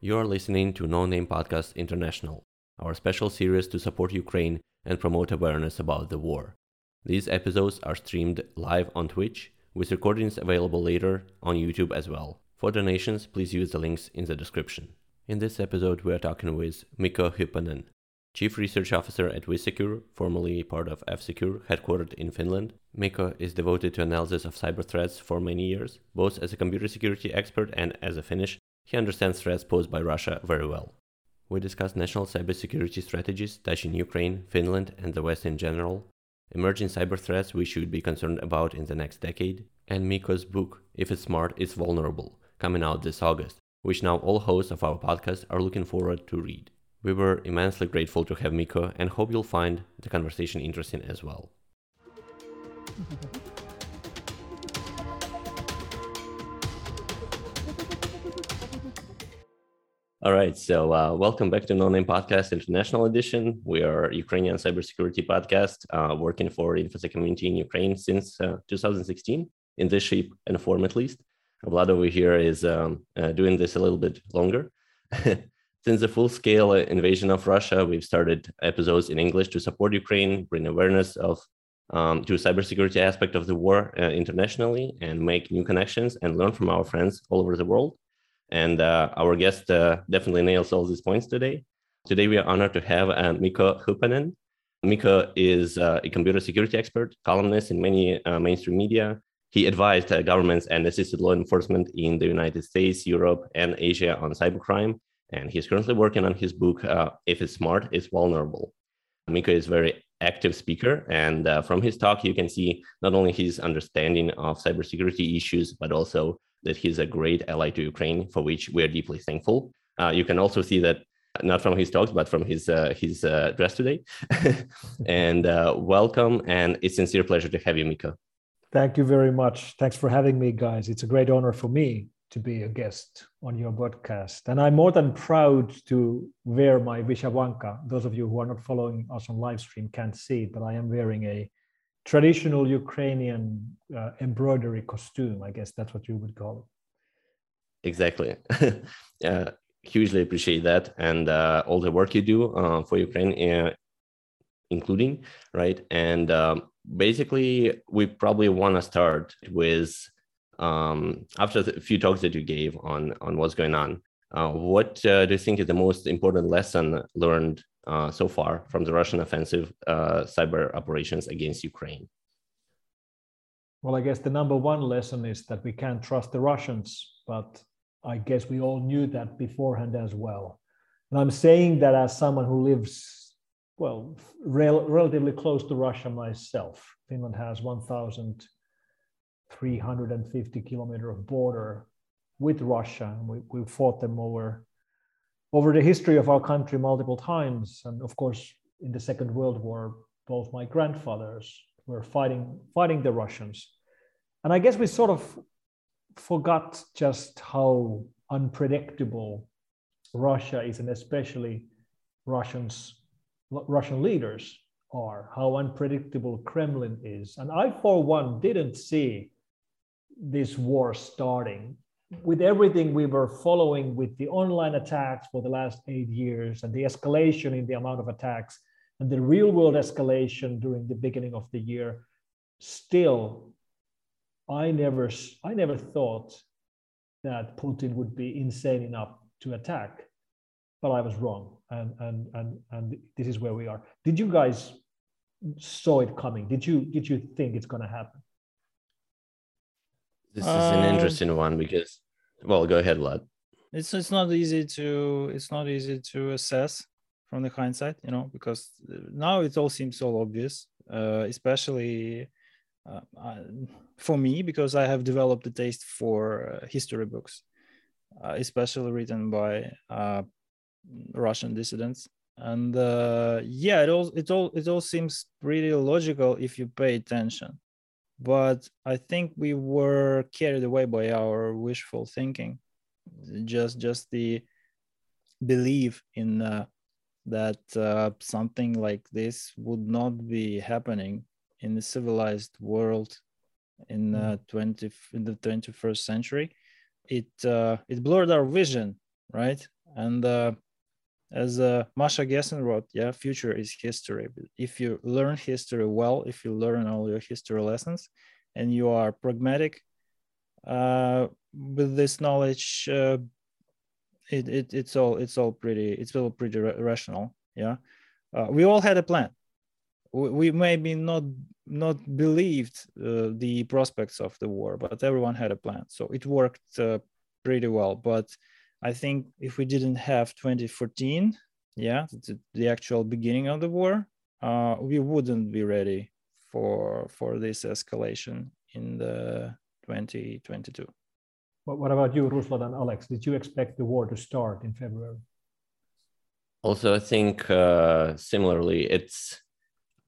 You are listening to No Name Podcast International, our special series to support Ukraine and promote awareness about the war. These episodes are streamed live on Twitch, with recordings available later on YouTube as well. For donations, please use the links in the description. In this episode, we are talking with Mikko Hyppönen, Chief Research Officer at WithSecure, formerly part of F-Secure, headquartered in Finland. Mikko is devoted to analysis of cyber threats for many years, both as a computer security expert and as a Finnish he understands threats posed by Russia very well. We discuss national cybersecurity strategies touching Ukraine, Finland, and the West in general, emerging cyber threats we should be concerned about in the next decade, and Mikko's book, If It's Smart, It's Vulnerable, coming out this August, which now all hosts of our podcast are looking forward to read. We were immensely grateful to have Miko and hope you'll find the conversation interesting as well. All right, so uh, welcome back to No Name Podcast International Edition. We are Ukrainian cybersecurity podcast uh, working for InfoSec community in Ukraine since uh, 2016, in this shape and form at least. Vlad over here is um, uh, doing this a little bit longer. since the full-scale invasion of Russia, we've started episodes in English to support Ukraine, bring awareness of um, to cybersecurity aspect of the war uh, internationally, and make new connections and learn from our friends all over the world. And uh, our guest uh, definitely nails all these points today. Today, we are honored to have uh, Mikko Hyppönen. Mikko is uh, a computer security expert, columnist in many uh, mainstream media. He advised governments and assisted law enforcement in the United States, Europe, and Asia on cybercrime. And he's currently working on his book, If It's Smart, It's Vulnerable. Mikko is a very active speaker. And uh, from his talk, you can see not only his understanding of cybersecurity issues, but also that he's a great ally to Ukraine, for which we are deeply thankful. Uh, you can also see that not from his talks, but from his uh, his uh, dress today. and uh, welcome, and it's sincere pleasure to have you, Mikko. Thank you very much. Thanks for having me, guys. It's a great honor for me to be a guest on your podcast. And I'm more than proud to wear my Vyshyvanka. Those of you who are not following us on live stream can't see it, but I am wearing a traditional Ukrainian uh, embroidery costume. I guess that's what you would call it. Exactly. uh, hugely appreciate that and uh, all the work you do uh, for Ukraine, uh, including right. And um, basically, we probably want to start with um, after a few talks that you gave on on what's going on. Uh, what do you think is the most important lesson learned uh, so far from the Russian offensive uh, cyber operations against Ukraine? Well, I guess the number one lesson is that we can't trust the Russians, but I guess we all knew that beforehand as well. And I'm saying that as someone who lives, well, rel- relatively close to Russia myself. Finland has 1,350 kilometer of border with Russia. We, we fought them over over the history of our country multiple times. And of course, in the Second World War, both my grandfathers were fighting, fighting the Russians. And I guess we sort of forgot just how unpredictable Russia is, and especially Russians, Russian leaders are, how unpredictable Kremlin is. And I, for one, didn't see this war starting with everything we were following with the online attacks for the last eight years and the escalation in the amount of attacks and the real world escalation during the beginning of the year, still, I never, I never thought that Putin would be insane enough to attack, but I was wrong, and and and and this is where we are. Did you guys saw it coming? Did you did you think it's going to happen? This is an um, interesting one because, well, go ahead, Vlad. It's it's not easy to it's not easy to assess from the hindsight, you know, because now it all seems so obvious, uh, especially uh, for me because I have developed a taste for uh, history books, uh, especially written by uh, Russian dissidents. And uh, yeah, it all it all it all seems pretty logical if you pay attention but i think we were carried away by our wishful thinking just just the belief in uh, that uh, something like this would not be happening in the civilized world in uh, 20 in the 21st century. It uh, it blurred our vision right? And uh, as uh, Masha Gessen wrote, yeah, future is history. If you learn history well, if you learn all your history lessons, and you are pragmatic uh, with this knowledge, uh, it, it it's all it's all pretty it's all pretty rational. Yeah, uh, we all had a plan. We, we maybe not not believed uh, the prospects of the war, but everyone had a plan, so it worked uh, pretty well. But I think if we didn't have 2014, yeah, the, the actual beginning of the war, uh, we wouldn't be ready for for this escalation in the 2022. But what about you, Ruslan and Alex? Did you expect the war to start in February? Also, I think uh, similarly, it's.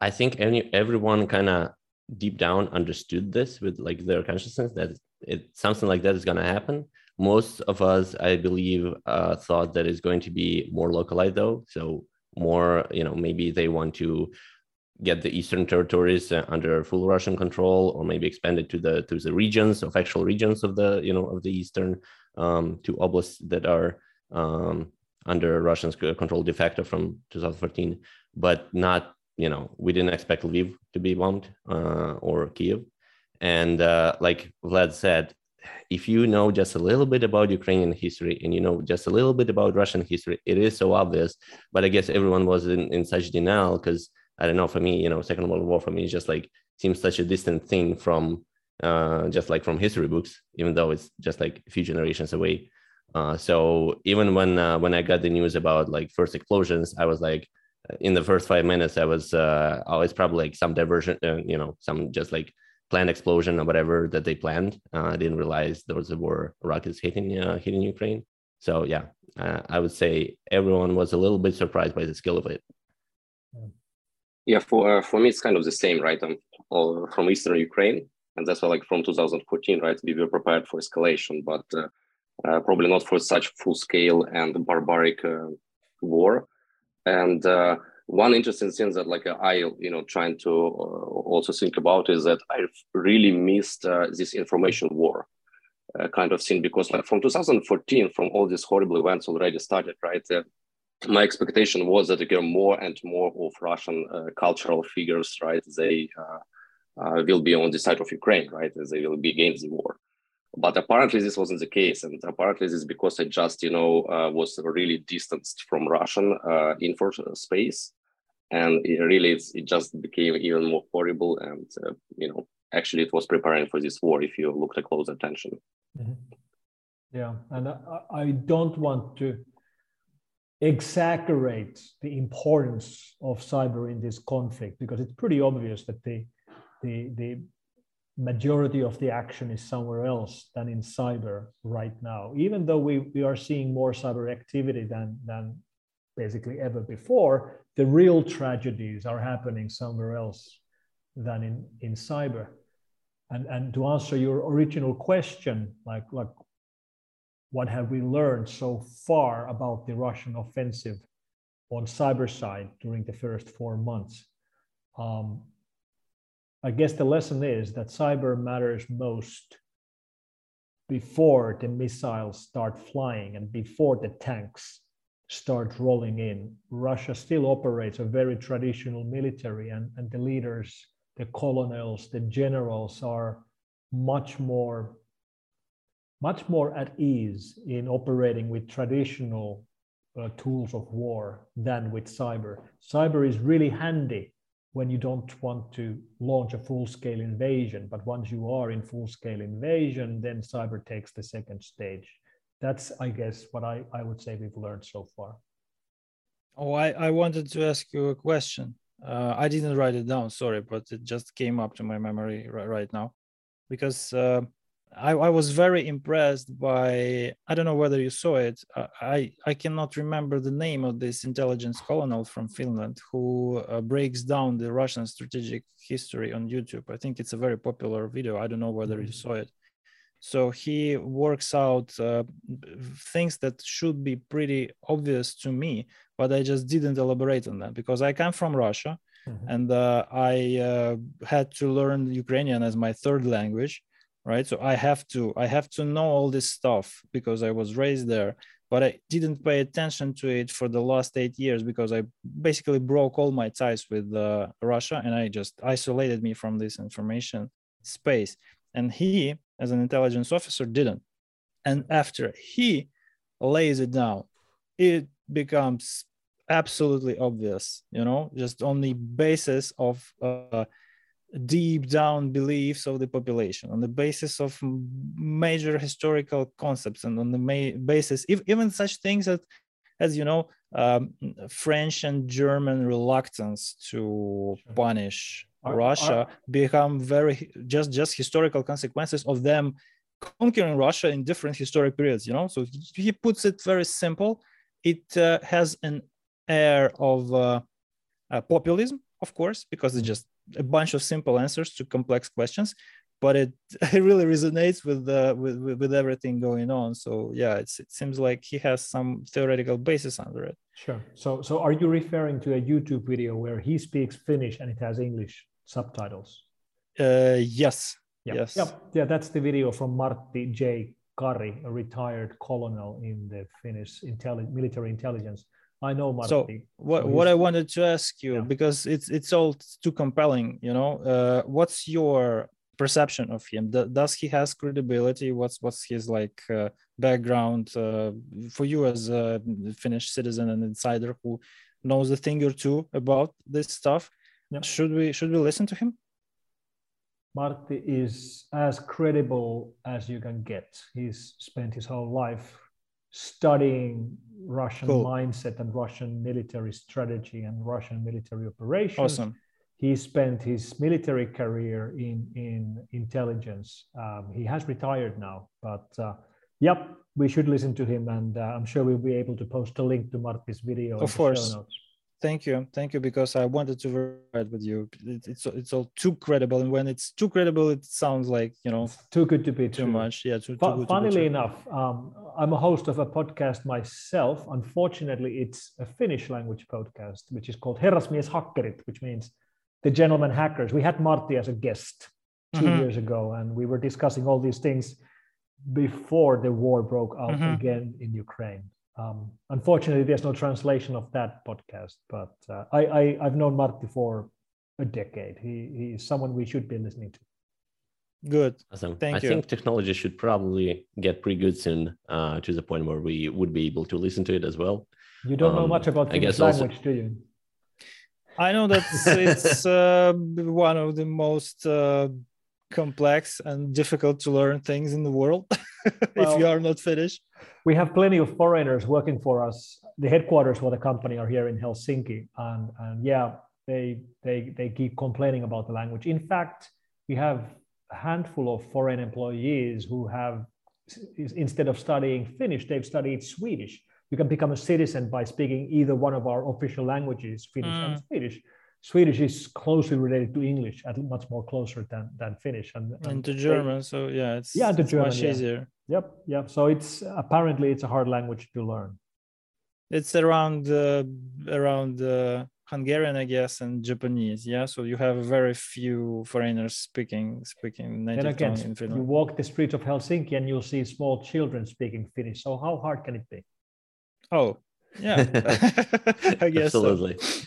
I think any everyone kind of deep down understood this with like their consciousness that it something like that is going to happen most of us, I believe, uh, thought that it's going to be more localized, though. So more, you know, maybe they want to get the eastern territories uh, under full Russian control, or maybe expand it to the to the regions of actual regions of the you know of the eastern um, to oblasts that are um, under Russian control de facto from 2014, but not you know we didn't expect Lviv to be bombed uh, or Kiev, and uh, like Vlad said, if you know just a little bit about Ukrainian history and you know just a little bit about Russian history, it is so obvious. But I guess everyone was in, in such denial because I don't know, for me, you know, Second World War for me is just like seems such a distant thing from uh, just like from history books, even though it's just like a few generations away. Uh, so even when uh, when I got the news about like first explosions, I was like, in the first five minutes, I was uh, always probably like some diversion, uh, you know, some just like planned explosion or whatever that they planned. Uh, I didn't realize there was a war rockets hitting uh, hitting Ukraine. So yeah, uh, I would say everyone was a little bit surprised by the skill of it. Yeah, for uh, for me it's kind of the same, right? I'm all from eastern Ukraine, and that's why like from 2014, right? We were prepared for escalation, but uh, uh, probably not for such full scale and barbaric war. And one interesting thing that like I you know trying to uh, also think about is that I really missed uh, this information war uh, kind of thing because like from 2014 from all these horrible events already started right? Uh, my expectation was that there more and more of Russian uh, cultural figures right? They uh, will be on the side of Ukraine right? They will be against the war but apparently this wasn't the case and apparently this is because i just you know uh, was really distanced from russian uh, info space and it really it just became even more horrible and uh, you know actually it was preparing for this war if you looked at close attention mm-hmm. yeah and I, I don't want to exaggerate the importance of cyber in this conflict because it's pretty obvious that the the the majority of the action is somewhere else than in cyber right now. Even though we, we are seeing more cyber activity than, than basically ever before, the real tragedies are happening somewhere else than in, in cyber. And, and to answer your original question, like, like what have we learned so far about the Russian offensive on cyber side during the first four months? Um, I guess the lesson is that cyber matters most before the missiles start flying and before the tanks start rolling in. Russia still operates a very traditional military, and, and the leaders, the colonels, the generals are much more much more at ease in operating with traditional uh, tools of war than with cyber. Cyber is really handy when you don't want to launch a full-scale invasion. But once you are in full-scale invasion, then cyber takes the second stage. That's, I guess, what I, I would say we've learned so far. Oh, I, I wanted to ask you a question. Uh, I didn't write it down, sorry, but it just came up to my memory right, right now. Because uh, I, I was very impressed by i don't know whether you saw it i i cannot remember the name of this intelligence colonel from finland who uh, breaks down the russian strategic history on youtube i think it's a very popular video i don't know whether you mm-hmm. saw it so he works out uh, things that should be pretty obvious to me but i just didn't elaborate on that because i come from russia mm-hmm. and uh, I uh, had to learn Ukrainian as my third language, right? So I have to I have to know all this stuff because I was raised there, but I didn't pay attention to it for the last eight years because I basically broke all my ties with uh, Russia and I just isolated me from this information space. And he, as an intelligence officer, didn't. And after he lays it down, it becomes absolutely obvious you know just on the basis of uh, deep down beliefs of the population on the basis of major historical concepts and on the basis if, even such things as as you know um, french and german reluctance to sure. punish are, russia are, become very just just historical consequences of them conquering russia in different historic periods you know so he, he puts it very simple it uh, has an air of uh, uh, populism, of course, because it's just a bunch of simple answers to complex questions. But it, it really resonates with, uh, with with everything going on. So yeah, it seems like he has some theoretical basis under it. Sure. So so are you referring to a YouTube video where he speaks Finnish and it has English subtitles? Uh, yes. Yeah. Yes. Yeah. Yeah. That's the video from Martti J. Kari, a retired colonel in the Finnish intelli- military intelligence. I know Martti. So what what I wanted to ask you yeah. because it's it's all too compelling, you know. Uh, what's your perception of him? Does he has credibility? What's what's his like uh, background uh, for you as a Finnish citizen and insider who knows a thing or two about this stuff? Yeah. Should we should we listen to him? Martti is as credible as you can get. He's spent his whole life studying Russian cool. mindset and Russian military strategy and Russian military operations. Awesome. He spent his military career in in intelligence. Um, he has retired now, but uh, yep, we should listen to him, and uh, I'm sure we'll be able to post a link to Martti's video. Of course. Thank you, thank you, because I wanted to write with you. It, it's it's all too credible, and when it's too credible, it sounds like you know too good to be too true. much. Yeah, too, too Funnily enough, um, I'm a host of a podcast myself. Unfortunately, it's a Finnish language podcast, which is called Herrasmies Hakkerit, which means the gentleman hackers. We had Martti as a guest 2 mm-hmm. years ago, and we were discussing all these things before the war broke out mm-hmm. again in Ukraine. Um, unfortunately, there's no translation of that podcast, but uh, I, I, have known Martti for a decade. He, he is someone we should be listening to. Good. Awesome. Thank I you. think technology should probably get pretty good soon uh, to the point where we would be able to listen to it as well. You don't um, know much about Finnish language, also... do you? I know that it's uh, one of the most uh, complex and difficult to learn things in the world well, if you are not Finnish. We have plenty of foreigners working for us. The headquarters for the company are here in Helsinki, and, and yeah, they they they keep complaining about the language. In fact, we have a handful of foreign employees who have instead of studying Finnish, they've studied Swedish. You can become a citizen by speaking either one of our official languages, Finnish mm. and Swedish. Swedish is closely related to English, at much more closer than than Finnish, and, and, and to German. They, so yeah, it's yeah, to it's German, much yeah. easier. Yep, yep. So it's apparently it's a hard language to learn. It's around uh, around uh, Hungarian, I guess, and Japanese. Yeah, so you have very few foreigners speaking speaking native and again, in Finland. You walk the streets of Helsinki and you'll see small children speaking Finnish. So how hard can it be? Oh, yeah, I guess absolutely. So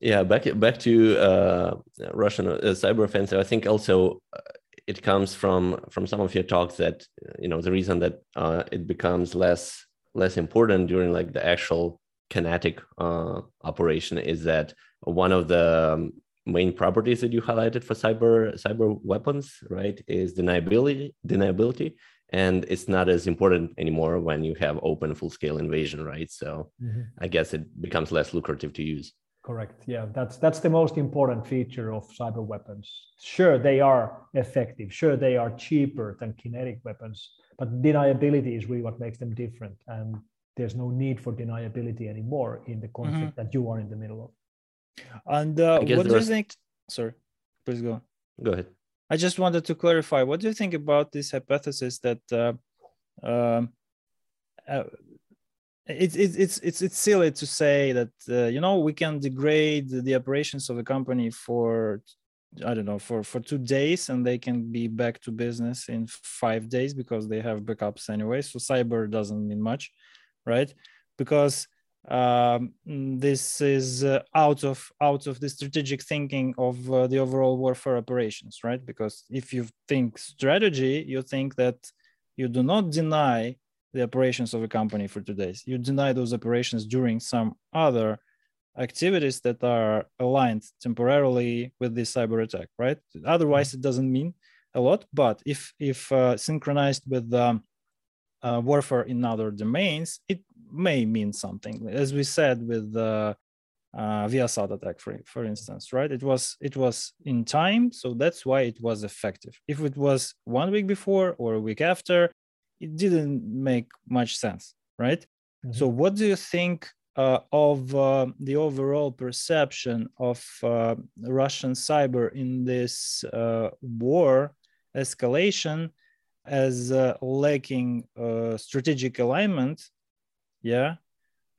yeah back back to uh, russian uh, cyber offensive. I think also uh, it comes from from some of your talks that you know the reason that uh, it becomes less less important during like the actual kinetic uh, operation is that one of the um, main properties that you highlighted for cyber cyber weapons right is deniability deniability and it's not as important anymore when you have open full scale invasion right? So mm-hmm. i guess it becomes less lucrative to use Correct. Yeah, that's that's the most important feature of cyber weapons. Sure, they are effective. Sure, they are cheaper than kinetic weapons, but deniability is really what makes them different. And there's no need for deniability anymore in the conflict mm-hmm. that you are in the middle of. And uh, what do you think? Sorry, please go. Go ahead. I just wanted to clarify. What do you think about this hypothesis that uh, um, uh, it's it's it's it's silly to say that uh, you know we can degrade the operations of a company for I don't know for for two days and they can be back to business in five days because they have backups anyway. So cyber doesn't mean much, right? Because um, this is uh, out of out of the strategic thinking of uh, the overall warfare operations, right? Because if you think strategy, you think that you do not deny the operations of a company for two days. You deny those operations during some other activities that are aligned temporarily with the cyber attack, right? Otherwise, it doesn't mean a lot. But if if uh, synchronized with um, uh, warfare in other domains, it may mean something. As we said with the uh, Viasat attack, for for instance, right? It was it was in time, so that's why it was effective. If it was one week before or a week after, it didn't make much sense, right? Mm-hmm. So, what do you think uh, of uh, the overall perception of uh, Russian cyber in this uh, war escalation as uh, lacking uh, strategic alignment? Yeah.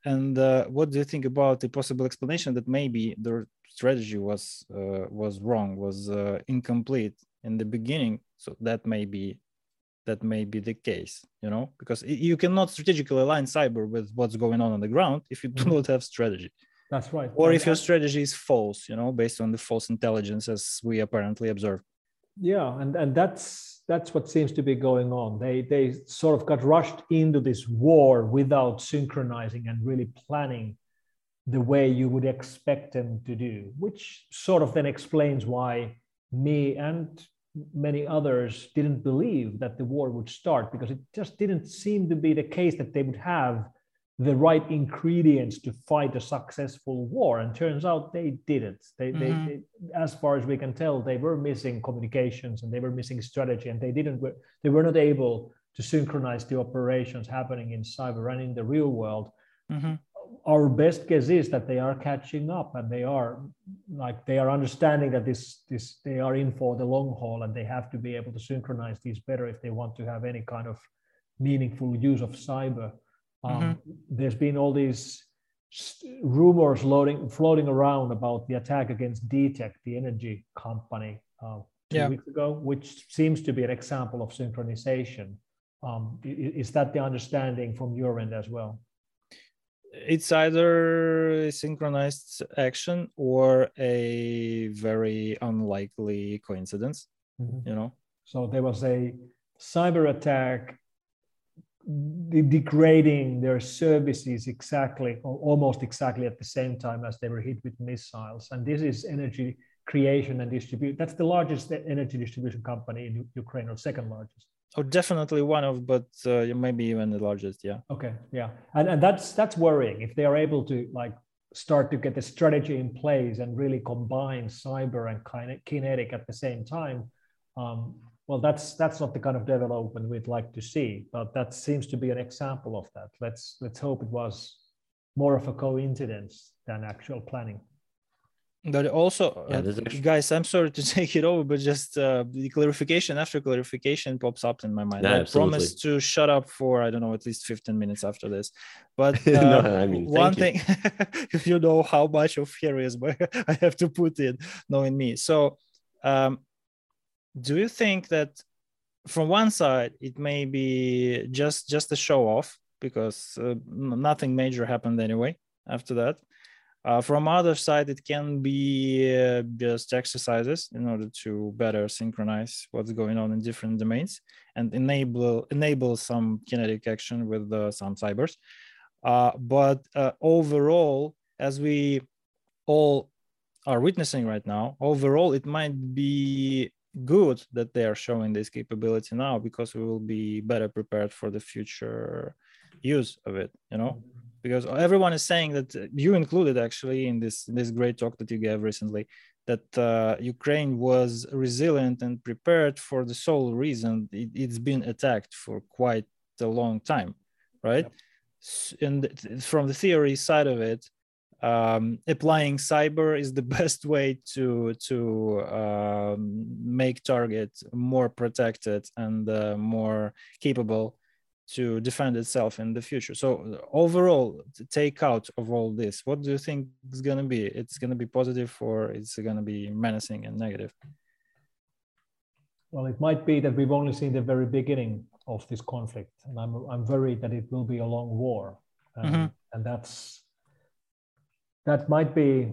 And what do you think about the possible explanation that maybe the strategy was was wrong, was incomplete in the beginning? So that may be that may be the case you know? Because you cannot strategically align cyber with what's going on on the ground if you do mm-hmm. not have strategy. That's right. Or if your strategy is false you know based on the false intelligence as we apparently observe. Yeah and and that's that's what seems to be going on. They they sort of got rushed into this war without synchronizing and really planning the way you would expect them to do which sort of then explains why me and many others didn't believe that the war would start because it just didn't seem to be the case that they would have the right ingredients to fight a successful war. And turns out they didn't. They, mm-hmm. they, they, as far as we can tell they were missing communications and they were missing strategy and they didn't they were not able to synchronize the operations happening in cyber and in the real world. Mm-hmm our best guess is that they are catching up and they are like they are understanding that this this they are in for the long haul and they have to be able to synchronize these better if they want to have any kind of meaningful use of cyber um, mm-hmm. there's been all these rumors loading floating around about the attack against DTEK, the energy company uh, two yeah. weeks ago which seems to be an example of synchronization um, is that the understanding from your end as well it's either a synchronized action or a very unlikely coincidence mm-hmm. you know? So there was a cyber attack degrading their services exactly or almost exactly at the same time as they were hit with missiles. And this is energy creation and distribute that's the largest energy distribution company in ukraine or second largest Oh, definitely one of, but uh, maybe even the largest. Yeah. Okay. Yeah, and and that's that's worrying if they are able to like start to get the strategy in place and really combine cyber and kinetic at the same time. Um, well, that's that's not the kind of development we'd like to see, but that seems to be an example of that. Let's let's hope it was more of a coincidence than actual planning but also yeah, uh, guys i'm sorry to take it over but just uh, the clarification after clarification pops up in my mind. Yeah, i absolutely. promise to shut up for i don't know at least 15 minutes after this. But uh, no, I mean, one thing if you know how much of heroism i have to put in knowing me. So um, do you think that from one side it may be just just a show off because uh, nothing major happened anyway after that uh, from other side, it can be uh, just exercises in order to better synchronize what's going on in different domains and enable enable some kinetic action with uh, some cybers. Uh, but uh, overall, as we all are witnessing right now, overall, it might be good that they are showing this capability now because we will be better prepared for the future use of it. You know because everyone is saying that uh, you included actually in this this great talk that you gave recently that uh, Ukraine was resilient and prepared for the sole reason it, has been attacked for quite a long time, right? Yep. And from the theory side of it, um, applying cyber is the best way to to um, make target more protected and uh, more capable to defend itself in the future. So overall, the takeout of all this, what do you think is going to be? It's going to be positive or it's going to be menacing and negative? Well, it might be that we've only seen the very beginning of this conflict, and I'm I'm worried that it will be a long war, mm-hmm. and that's that might be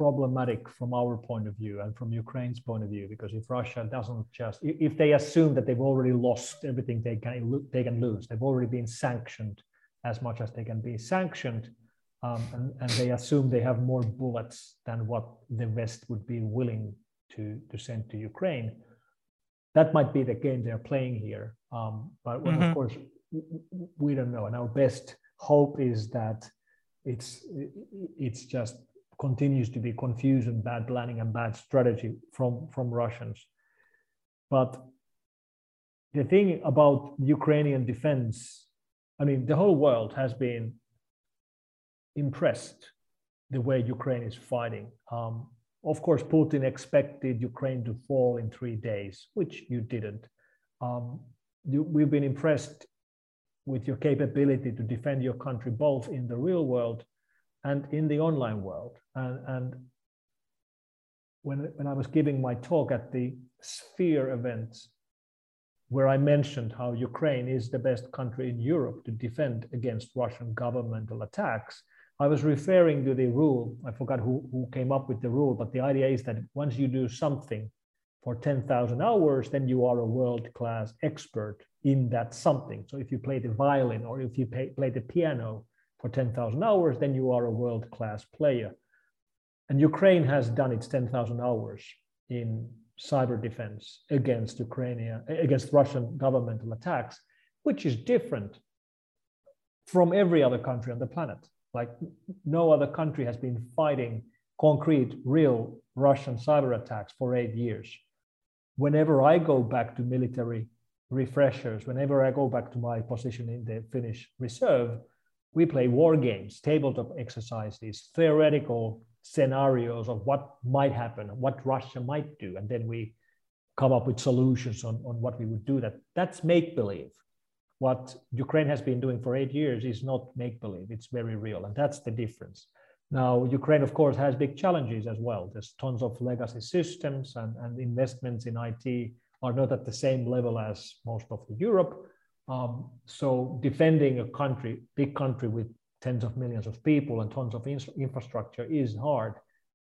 problematic from our point of view and from Ukraine's point of view, because if Russia doesn't just, if they assume that they've already lost everything they can, they can lose, they've already been sanctioned as much as they can be sanctioned, um, and, and they assume they have more bullets than what the West would be willing to, to send to Ukraine. That might be the game they're playing here. Um, but mm-hmm. of course, we don't know. And our best hope is that it's it's just continues to be confusion, bad planning, and bad strategy from, from Russians. But the thing about Ukrainian defense, I mean, the whole world has been impressed the way Ukraine is fighting. Um, of course, Putin expected Ukraine to fall in three days, which you didn't. Um, you, we've been impressed with your capability to defend your country both in the real world and in the online world. And, and when, when I was giving my talk at the Sphere events, where I mentioned how Ukraine is the best country in Europe to defend against Russian governmental attacks, I was referring to the rule. I forgot who, who came up with the rule, but the idea is that once you do something for 10,000 hours, then you are a world class expert in that something. So if you play the violin or if you play, play the piano, for 10,000 hours, then you are a world-class player. And Ukraine has done its 10,000 hours in cyber defense against Ukraine, against Russian governmental attacks, which is different from every other country on the planet. Like no other country has been fighting concrete, real Russian cyber attacks for eight years. Whenever I go back to military refreshers, whenever I go back to my position in the Finnish reserve, we play war games, tabletop exercises, theoretical scenarios of what might happen, what Russia might do, and then we come up with solutions on, on what we would do. That that's make believe. What Ukraine has been doing for eight years is not make believe; it's very real, and that's the difference. Now, Ukraine, of course, has big challenges as well. There's tons of legacy systems, and, and investments in IT are not at the same level as most of Europe. Um, so defending a country, big country with tens of millions of people and tons of in infrastructure is hard,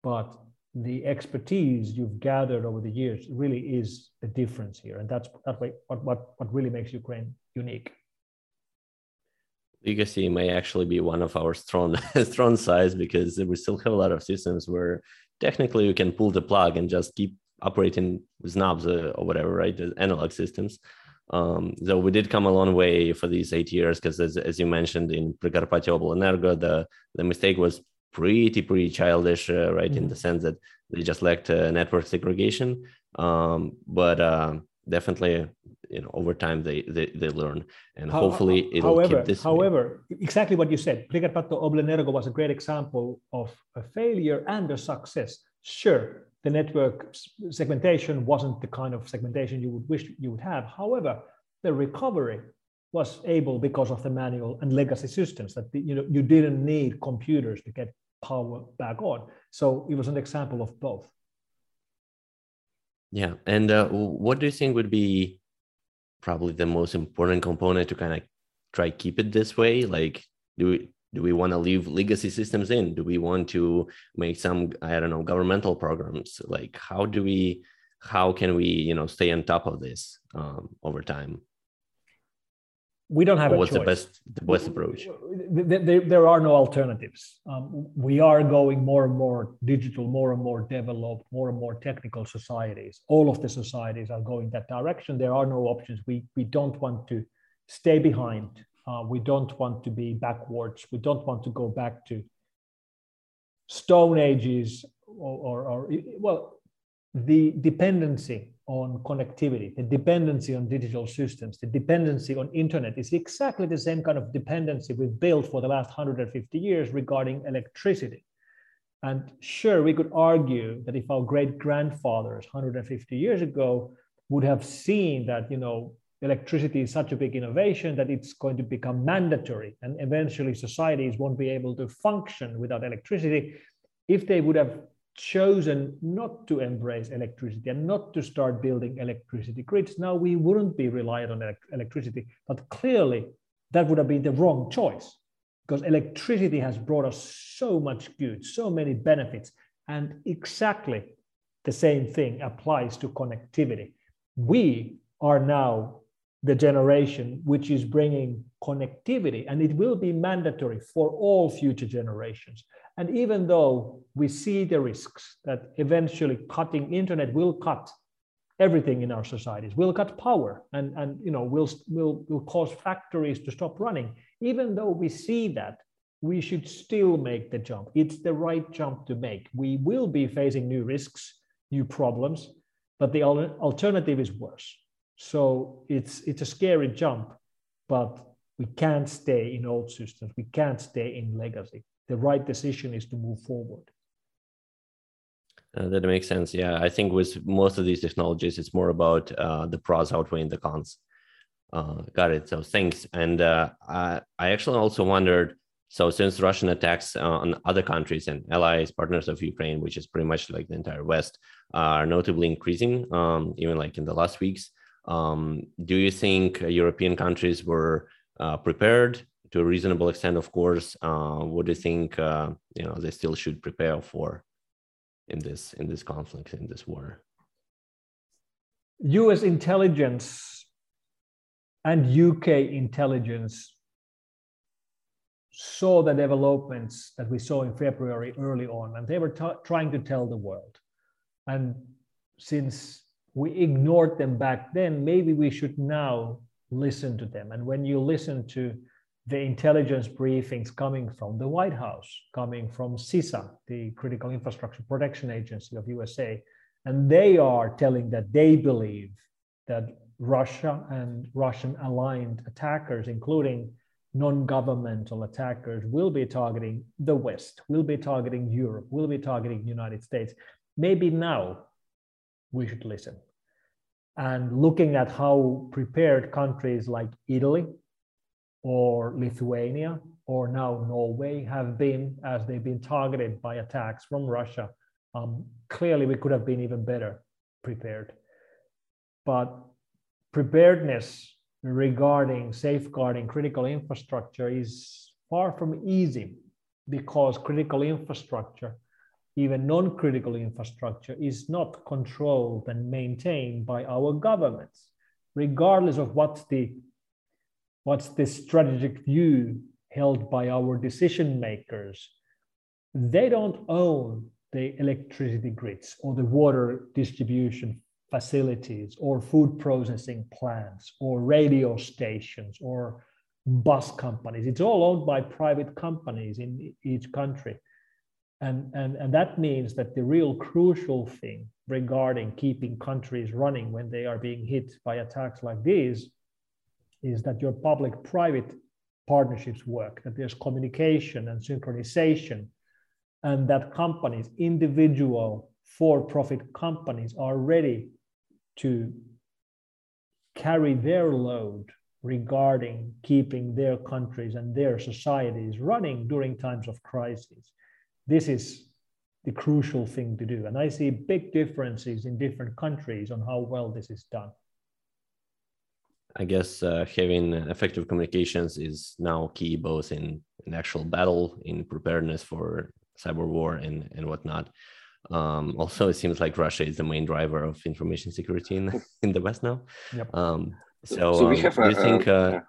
but the expertise you've gathered over the years really is the difference here, and that's that way what what what really makes Ukraine unique. Legacy may actually be one of our strong strong sides because we still have a lot of systems where technically you can pull the plug and just keep operating with knobs uh, or whatever, right? The analog systems. Um, so we did come a long way for these eight years because, as, as you mentioned, in Prikarpaty Oblenergo, the the mistake was pretty pretty childish, uh, right? Mm-hmm. In the sense that they just lacked uh, network segregation. Um, but uh, definitely, you know, over time they they, they learn, and how, hopefully it'll however, keep this. However, way. exactly what you said, Prikarpaty Oblenergo was a great example of a failure and a success. Sure, the network segmentation wasn't the kind of segmentation you would wish you would have. However, the recovery was able because of the manual and legacy systems that you know you didn't need computers to get power back on. So it was an example of both. Yeah, and uh, what do you think would be probably the most important component to kind of try keep it this way? Like, do we do we want to leave legacy systems in? Do we want to make some i don't know governmental programs? Like how do we how can we you know stay on top of this um, over time? We don't have what's choice. the best the best approach? There, there are no alternatives. Um, we are going more and more digital more and more developed more and more technical societies. All of the societies are going that direction. There are no options. We we don't want to stay behind uh, we don't want to be backwards. We don't want to go back to stone ages or, or, or well, the dependency on connectivity, the dependency on digital systems, the dependency on internet is exactly the same kind of dependency we've built for the last 150 years regarding electricity. And sure, we could argue that if our great grandfathers 150 years ago would have seen that, you know, electricity is such a big innovation that it's going to become mandatory and eventually societies won't be able to function without electricity. If they would have chosen not to embrace electricity and not to start building electricity grids now we wouldn't be reliant on electricity. But clearly that would have been the wrong choice because electricity has brought us so much good so many benefits and exactly the same thing applies to connectivity. We are now the generation which is bringing connectivity, and it will be mandatory for all future generations. And even though we see the risks that eventually cutting internet will cut everything in our societies, will cut power, and, and you know will, will, will cause factories to stop running, even though we see that, we should still make the jump. It's the right jump to make. We will be facing new risks, new problems, but the alternative is worse. So it's it's a scary jump, but we can't stay in old systems. We can't stay in legacy. The right decision is to move forward. Uh, that makes sense. Yeah, I think with most of these technologies, it's more about uh, the pros outweighing the cons. Uh, got it. So thanks. And uh, I, I actually also wondered. So since Russian attacks uh, on other countries and allies, partners of Ukraine, which is pretty much like the entire West, are notably increasing, um, even like in the last weeks. Um, do you think European countries were uh, prepared to a reasonable extent? Of course. Uh, what do you think? Uh, you know, they still should prepare for in this in this conflict in this war. U.S. intelligence and UK intelligence saw the developments that we saw in February early on, and they were trying to tell the world. And since we ignored them back then, maybe we should now listen to them. And when you listen to the intelligence briefings coming from the White House, coming from CISA, the Critical Infrastructure Protection Agency of USA, and they are telling that they believe that Russia and Russian aligned attackers, including non-governmental attackers, will be targeting the West, will be targeting Europe, will be targeting the United States. Maybe now we should listen and looking at how prepared countries like Italy or Lithuania or now Norway have been as they've been targeted by attacks from Russia, um, clearly we could have been even better prepared. But preparedness regarding safeguarding critical infrastructure is far from easy because critical infrastructure even non-critical infrastructure is not controlled and maintained by our governments, regardless of what's the, what's the strategic view held by our decision makers. They don't own the electricity grids or the water distribution facilities or food processing plants or radio stations or bus companies. It's all owned by private companies in each country. And, and, and that means that the real crucial thing regarding keeping countries running when they are being hit by attacks like these is that your public private partnerships work, that there's communication and synchronization, and that companies, individual for profit companies, are ready to carry their load regarding keeping their countries and their societies running during times of crisis this is the crucial thing to do. And I see big differences in different countries on how well this is done. I guess uh, having effective communications is now key both in an actual battle, in preparedness for cyber war and, and whatnot. Um, also, it seems like Russia is the main driver of information security in, in the West now. Yep. Um, so, so we um, have do you a, think, uh,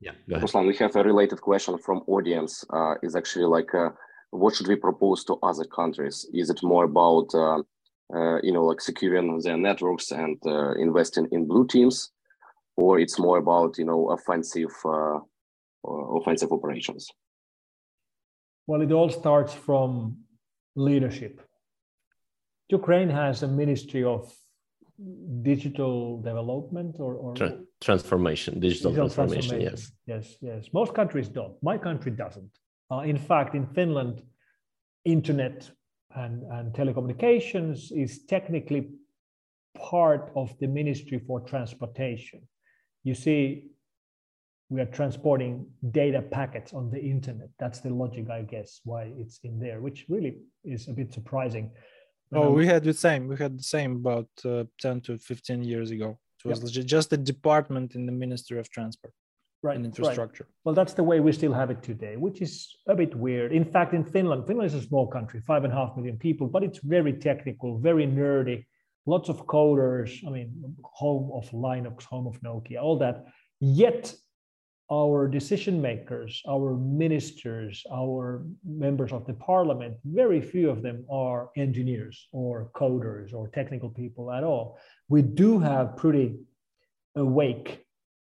yeah, Ruslan, we have a related question from audience. Uh, is actually like, uh, what should we propose to other countries? Is it more about uh, uh, you know like securing their networks and uh, investing in blue teams, or it's more about you know offensive uh, offensive operations? Well, it all starts from leadership. Ukraine has a ministry of digital development or, or Tra transformation, digital, digital transformation, transformation, Yes, yes. Most countries don't. My country doesn't. Uh, in fact, in Finland, internet and, and telecommunications is technically part of the Ministry for Transportation. you see we are transporting data packets on the internet. That's the logic, I guess, why it's in there, which really is a bit surprising. Oh, um, we had the same. We had the same about uh, 10 to 15 years ago. It was yep. just a department in the Ministry of Transport right, and Infrastructure. Right. Well, that's the way we still have it today, which is a bit weird. In fact, in Finland, Finland is a small country, five and a half million people, but it's very technical, very nerdy, lots of coders. I mean, home of Linux, home of Nokia, all that. Yet our decision makers, our ministers, our members of the parliament, very few of them are engineers or coders or technical people at all. We do have pretty awake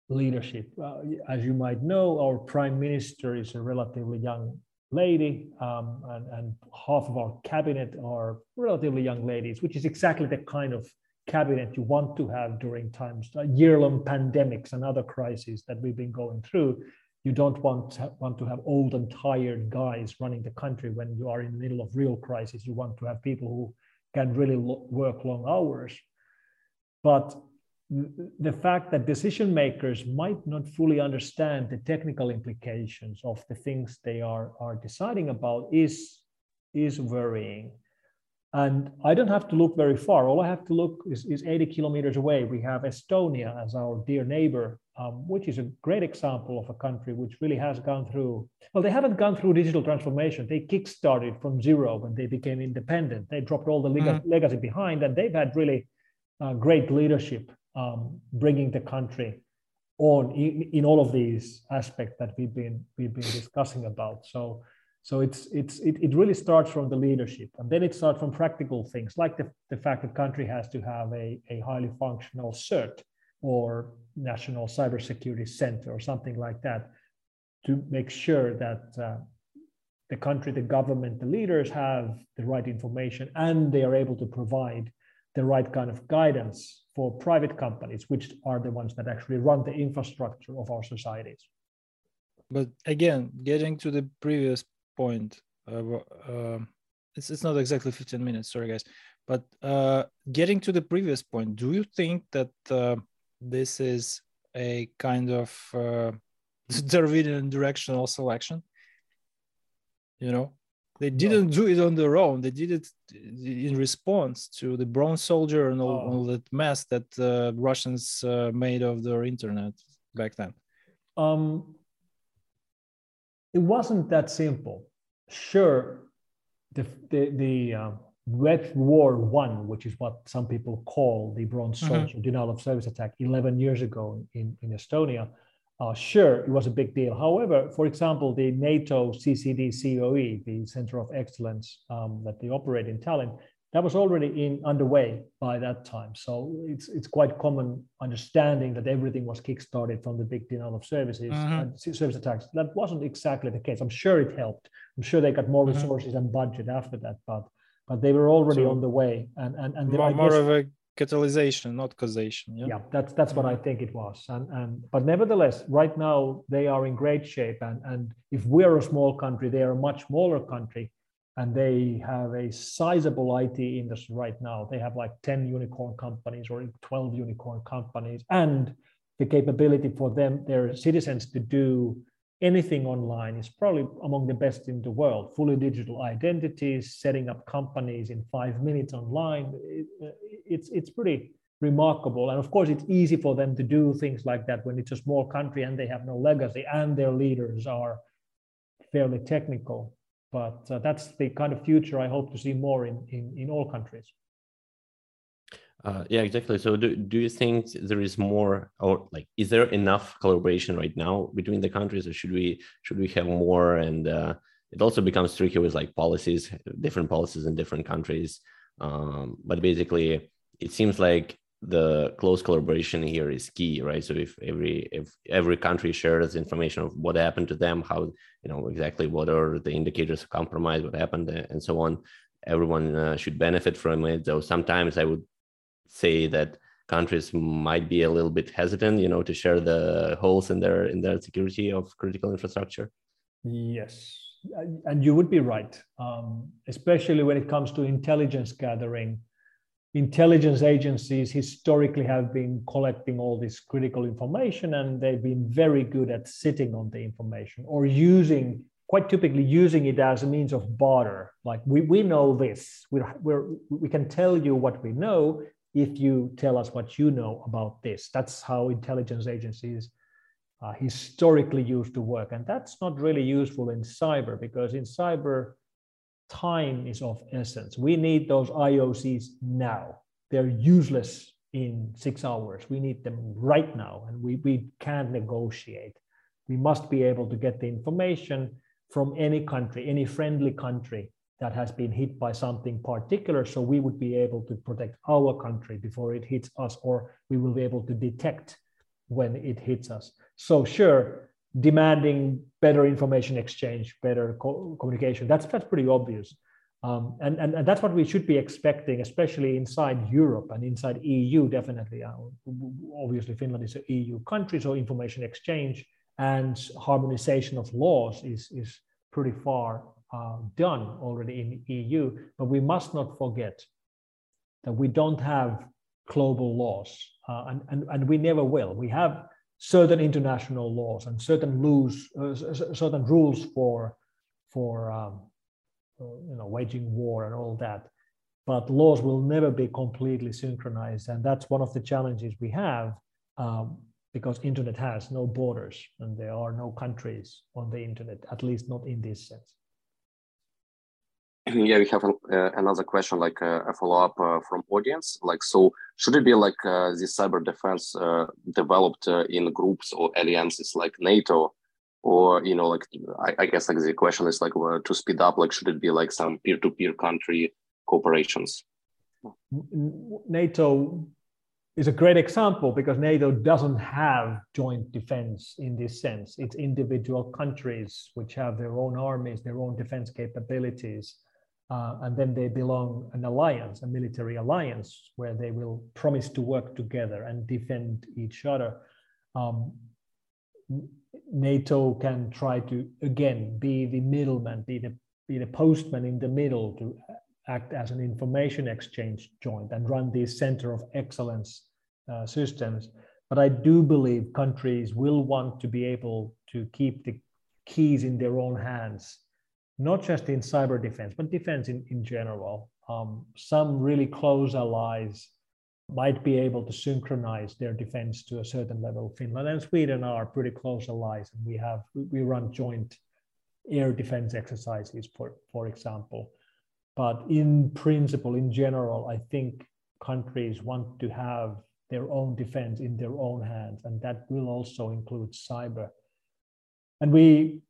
leadership. Uh, as you might know, our prime minister is a relatively young lady, um, and, and half of our cabinet are relatively young ladies, which is exactly the kind of cabinet you want to have during times uh, year-long pandemics and other crises that we've been going through. You don't want to, want to have old and tired guys running the country when you are in the middle of real crisis. You want to have people who can really lo- work long hours. But the fact that decision makers might not fully understand the technical implications of the things they are, are deciding about is, is worrying and I don't have to look very far. All I have to look is, is 80 kilometers away. We have Estonia as our dear neighbor, um, which is a great example of a country which really has gone through, well, they haven't gone through digital transformation. They kickstarted from zero when they became independent. They dropped all the mm-hmm. legacy behind, and they've had really uh, great leadership um, bringing the country on in, in all of these aspects that we've been, we've been discussing about. So so it's it's it, it really starts from the leadership, and then it starts from practical things like the, the fact that country has to have a, a highly functional CERT or national cybersecurity center or something like that to make sure that uh, the country, the government, the leaders have the right information and they are able to provide the right kind of guidance for private companies, which are the ones that actually run the infrastructure of our societies. But again, getting to the previous point. Uh, uh, it's, it's not exactly 15 minutes, sorry guys. But uh, getting to the previous point, do you think that uh, this is a kind of uh, Darwinian directional selection? You know, they didn't no. do it on their own. They did it in response to the Bronze Soldier and all, oh. all that mess that uh, Russians uh, made of their internet back then. Um, it wasn't that simple. Sure, the the, the uh, Web War One, which is what some people call the Bronze mm-hmm. Soldier mm-hmm. denial of service attack 11 years ago in, in Estonia, uh, sure, it was a big deal. However, for example, the NATO CCD COE, the Center of Excellence um, that they operate in Tallinn, that was already in underway by that time. So it's it's quite common understanding that everything was kickstarted from the big denial of services mm-hmm. and service attacks. That wasn't exactly the case. I'm sure it helped. I'm sure they got more mm-hmm. resources mm-hmm. and budget after that, but but they were already so on the way. And and and more, more of a catalyzation, not causation. Yeah, yeah that's that's what I think it was. And and but nevertheless, right now they are in great shape. And and if we're a small country, they are a much smaller country and they have a sizable IT industry right now. They have like 10 unicorn companies or 12 unicorn companies, and the capability for them, their citizens to do anything online is probably among the best in the world. Fully digital identities, setting up companies in five minutes online. It, it's, it's pretty remarkable. And of course, it's easy for them to do things like that when it's a small country and they have no legacy and their leaders are fairly technical but uh, that's the kind of future I hope to see more in, in, in all countries. Uh, yeah, exactly. So, do, do you think there is more, or like, is there enough collaboration right now between the countries, or should we should we have more? And uh, it also becomes tricky with like policies, different policies in different countries. Um, but basically, it seems like the close collaboration here is key right so if every if every country shares information of what happened to them how you know exactly what are the indicators of compromise what happened and so on everyone uh, should benefit from it though sometimes i would say that countries might be a little bit hesitant you know to share the holes in their in their security of critical infrastructure? Yes. And you would be right. Um, especially when it comes to intelligence gathering. Intelligence agencies historically have been collecting all this critical information and they've been very good at sitting on the information or using quite typically using it as a means of barter. Like we, we know this. We're, we're, we can tell you what we know if you tell us what you know about this that's how intelligence agencies uh, historically used to work and that's not really useful in cyber because in cyber time is of essence. We need those IOCs now. They're useless in six hours. We need them right now, and we, we can't negotiate. We must be able to get the information from any country, any friendly country that has been hit by something particular. So we would be able to protect our country before it hits us, or we will be able to detect when it hits us. So, sure, demanding better information exchange, better co- communication. That's that's pretty obvious, um, and, and and that's what we should be expecting, especially inside Europe and inside EU. Definitely, uh, obviously, Finland is an EU country, so information exchange and harmonization of laws is is pretty far uh, done already in EU. But we must not forget that we don't have global laws, uh, and, and and we never will. We have certain international laws and certain rules, uh, certain rules for for um, uh, you know waging war and all that. But laws will never be completely synchronized, and that's one of the challenges we have um, because internet has no borders and there are no countries on the internet, at least not in this sense. Yeah we have uh, another question like uh, a follow-up uh, from audience like so should it be like uh, this cyber defense uh, developed uh, in groups or alliances like nato or you know like I, I, guess like the question is like to speed up like should it be like some peer-to-peer country corporations? nato is a great example because nato doesn't have joint defense in this sense it's individual countries which have their own armies their own defense capabilities uh, and then they belong an alliance, a military alliance, where they will promise to work together and defend each other. Um, NATO can try to again be the middleman, be the be the postman in the middle to act as an information exchange joint and run these center of excellence uh, systems. But I do believe countries will want to be able to keep the keys in their own hands not just in cyber defense, but defense in, in general. Um, some really close allies might be able to synchronize their defense to a certain level. Finland and Sweden are pretty close allies, and we have we run joint air defense exercises, for for example. But in principle, in general, I think countries want to have their own defense in their own hands, and that will also include cyber. And we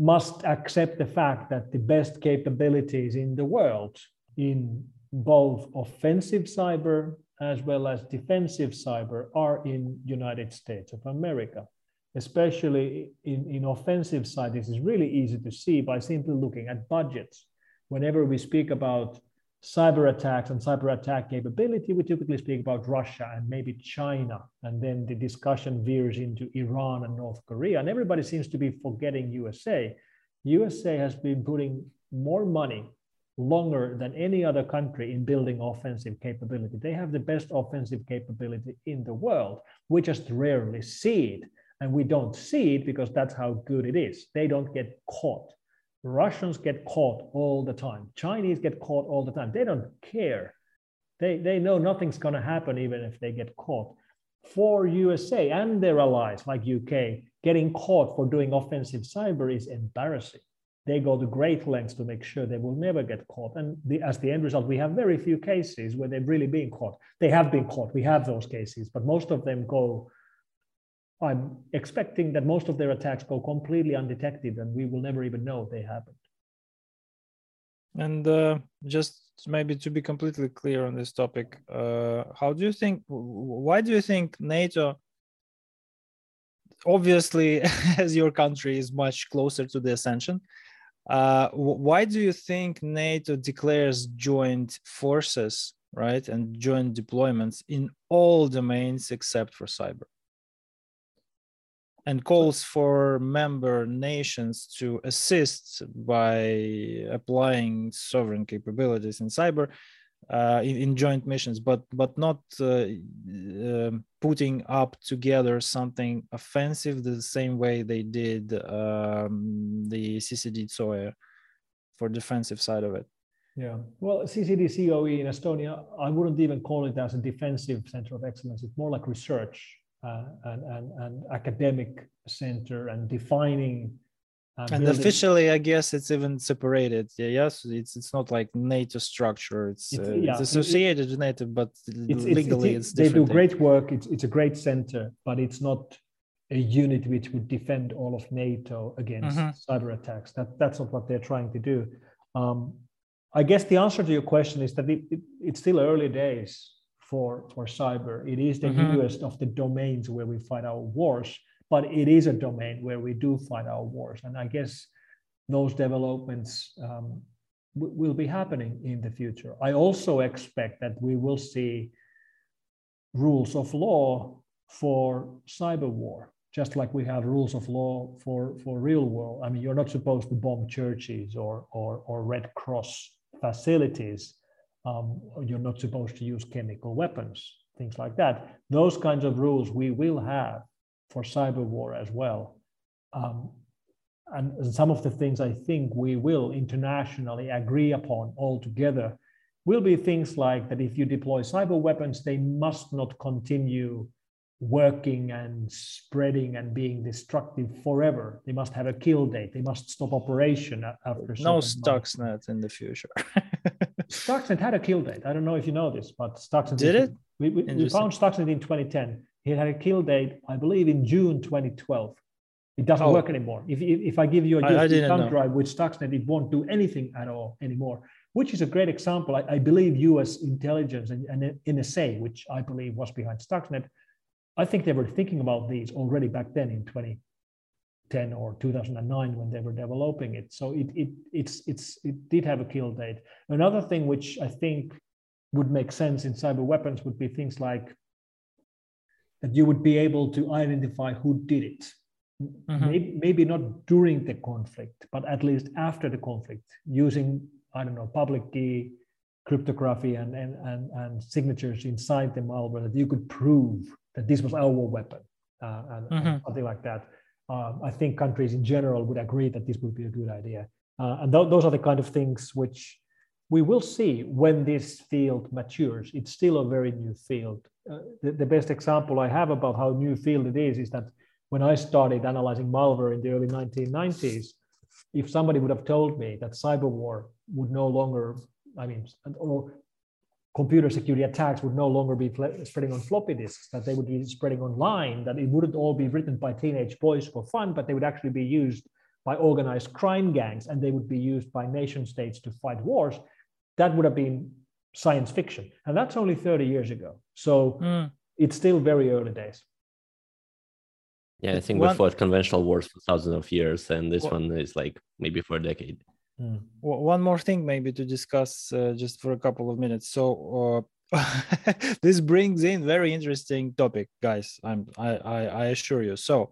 must accept the fact that the best capabilities in the world in both offensive cyber as well as defensive cyber are in United States of America. Especially in, in offensive side, this is really easy to see by simply looking at budgets. Whenever we speak about cyber attacks and cyber attack capability, we typically speak about Russia and maybe China. And then the discussion veers into Iran and North Korea. And everybody seems to be forgetting USA. USA has been putting more money longer than any other country in building offensive capability. They have the best offensive capability in the world. We just rarely see it. And we don't see it because that's how good it is. They don't get caught. Russians get caught all the time. Chinese get caught all the time. They don't care. They, they know nothing's going to happen even if they get caught. For USA and their allies like UK, getting caught for doing offensive cyber is embarrassing. They go to great lengths to make sure they will never get caught. And the, as the end result, we have very few cases where they've really been caught. They have been caught. We have those cases, but most of them go I'm expecting that most of their attacks go completely undetected and we will never even know they happened. And uh, just maybe to be completely clear on this topic, uh, how do you think, why do you think NATO, obviously, as your country is much closer to the ascension, uh, why do you think NATO declares joint forces, right, and joint deployments in all domains except for cyber? And calls for member nations to assist by applying sovereign capabilities in cyber. uh, in, in, joint missions, but but not uh, uh, putting up together something offensive the same way they did um, the CCD COE for defensive side of it. Yeah, well, CCD COE in Estonia, I wouldn't even call it as a defensive center of excellence. It's more like research uh, and, and, and academic center and defining uh, and building. officially, I guess it's even separated. Yeah, yes, it's it's not like NATO structure. It's it's, uh, yeah, it's associated it, with NATO, but it's, legally it's, it's, They do great work. It's it's a great center, but it's not a unit which would defend all of NATO against mm-hmm. cyber attacks. That that's not what they're trying to do. Um, I guess the answer to your question is that it, it, it's still early days for for cyber. It is the mm-hmm. newest of the domains where we fight our wars but it is a domain where we do fight our wars. And I guess those developments um, w- will be happening in the future. I also expect that we will see rules of law for cyber war, just like we have rules of law for, for real world. I mean, you're not supposed to bomb churches or, or, or Red Cross facilities. Um, you're not supposed to use chemical weapons, things like that. Those kinds of rules we will have for cyber war as well. Um, and some of the things I think we will internationally agree upon all together will be things like that if you deploy cyber weapons, they must not continue working and spreading and being destructive forever. They must have a kill date. They must stop operation after. No Stuxnet in the future. Stuxnet had a kill date. I don't know if you know this, but Stuxnet did it. We, we, we found Stuxnet in 2010. He had a kill date, I believe, in June 2012. It doesn't oh. work anymore. If, if, if, I give you a USB thumb drive with Stuxnet, it won't do anything at all anymore, which is a great example. I, I believe US intelligence and, and NSA, which I believe was behind Stuxnet, I think they were thinking about these already back then in 2010 or 2009 when they were developing it. So it, it, it's, it's, it did have a kill date. Another thing which I think would make sense in cyber weapons would be things like that you would be able to identify who did it. Mm-hmm. Maybe, maybe not during the conflict, but at least after the conflict, using, I don't know, public key cryptography and, and, and, and signatures inside the malware that you could prove that this was our weapon uh, and, mm-hmm. and, something like that. Um, I think countries in general would agree that this would be a good idea. Uh, and th- those are the kind of things which we will see when this field matures. It's still a very new field. Uh, the, the, best example I have about how new field it is is that when I started analyzing malware in the early 1990s, if somebody would have told me that cyber war would no longer, I mean, or computer security attacks would no longer be spreading on floppy disks, that they would be spreading online, that it wouldn't all be written by teenage boys for fun, but they would actually be used by organized crime gangs and they would be used by nation states to fight wars that would have been science fiction. And that's only 30 years ago. So mm. it's still very early days. Yeah, I think we fought conventional wars for thousands of years, and this one is like maybe for a decade. Mm. One more thing, maybe to discuss uh, just for a couple of minutes. So uh, this brings in very interesting topic, guys. I'm I, I I assure you. So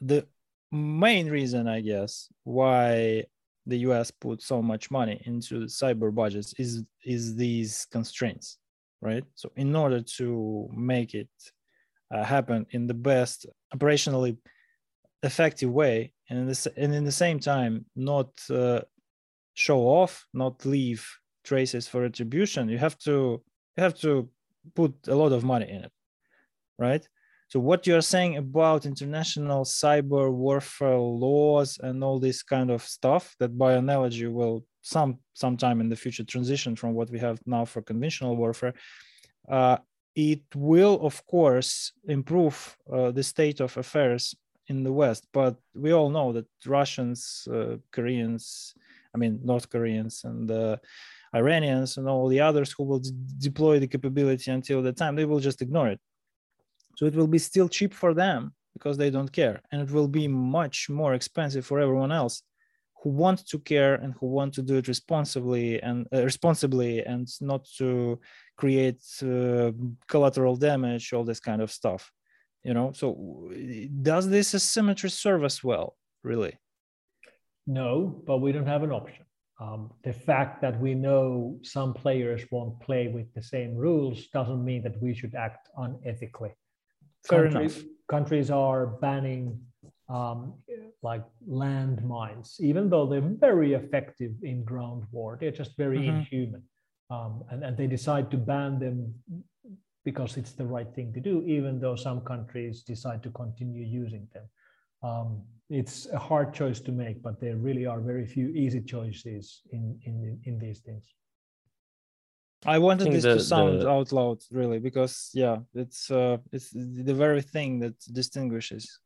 the main reason, I guess, why the US put so much money into cyber budgets is is these constraints, right? So in order to make it uh, happen in the best operationally effective way, and in the, and in the same time not uh, show off, not leave traces for attribution, you have to you have to put a lot of money in it, right? So what you're saying about international cyber warfare laws and all this kind of stuff that by analogy will some sometime in the future transition from what we have now for conventional warfare, uh, it will of course improve uh, the state of affairs in the West. But we all know that Russians, uh, Koreans, I mean North Koreans and uh, Iranians and all the others who will d- deploy the capability until the time, they will just ignore it so it will be still cheap for them because they don't care. And it will be much more expensive for everyone else who want to care and who want to do it responsibly and uh, responsibly and not to create uh, collateral damage, all this kind of stuff. You know, so does this asymmetry serve us well, really? No, but we don't have an option. Um, the fact that we know some players won't play with the same rules doesn't mean that we should act unethically. Fair countries, enough. Countries are banning um, like landmines, even though they're very effective in ground war. They're just very Mhm. inhuman. Um, and, and they decide to ban them because it's the right thing to do, even though some countries decide to continue using them. Um, it's a hard choice to make, but there really are very few easy choices in, in, in these things. I wanted think this the- to sound the- out loud, really, because yeah, it's uh, it's the very thing that distinguishes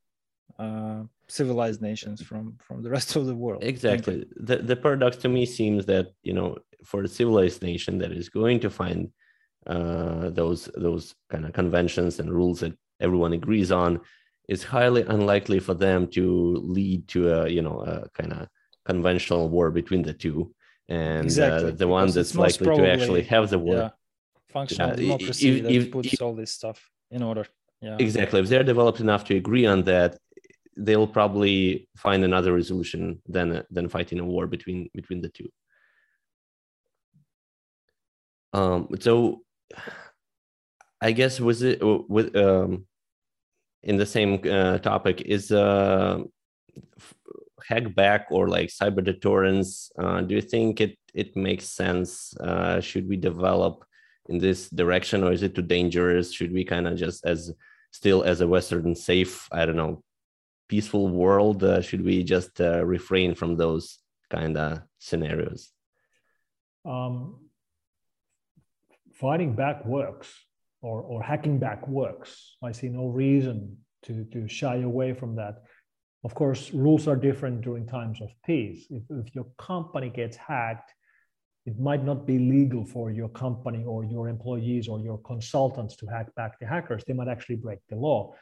uh, civilized nations from from the rest of the world. Exactly. The the paradox to me seems that you know for a civilized nation that is going to find uh, those those kind of conventions and rules that everyone agrees on, it's highly unlikely for them to lead to a you know a kind of conventional war between the two, and Exactly, uh, the one because that's likely to actually have the war. Yeah, functional i- democracy if- that if- puts if- all this stuff in order. Yeah. Exactly. If they're developed enough to agree on that, they'll probably find another resolution than than fighting a war between between the two. Um, so I guess was it with um, in the same uh, topic is uh, f- hack back or like cyber deterrence? Uh, do you think it it makes sense? Uh, should we develop in this direction, or is it too dangerous? Should we kind of just as still as a Western safe, I don't know, peaceful world, uh, should we just uh, refrain from those kind of scenarios? um, fighting back works or, or hacking back works. I see no reason to, to shy away from that. Of course, rules are different during times of peace. If, if your company gets hacked, it might not be legal for your company or your employees or your consultants to hack back the hackers. They might actually break the law.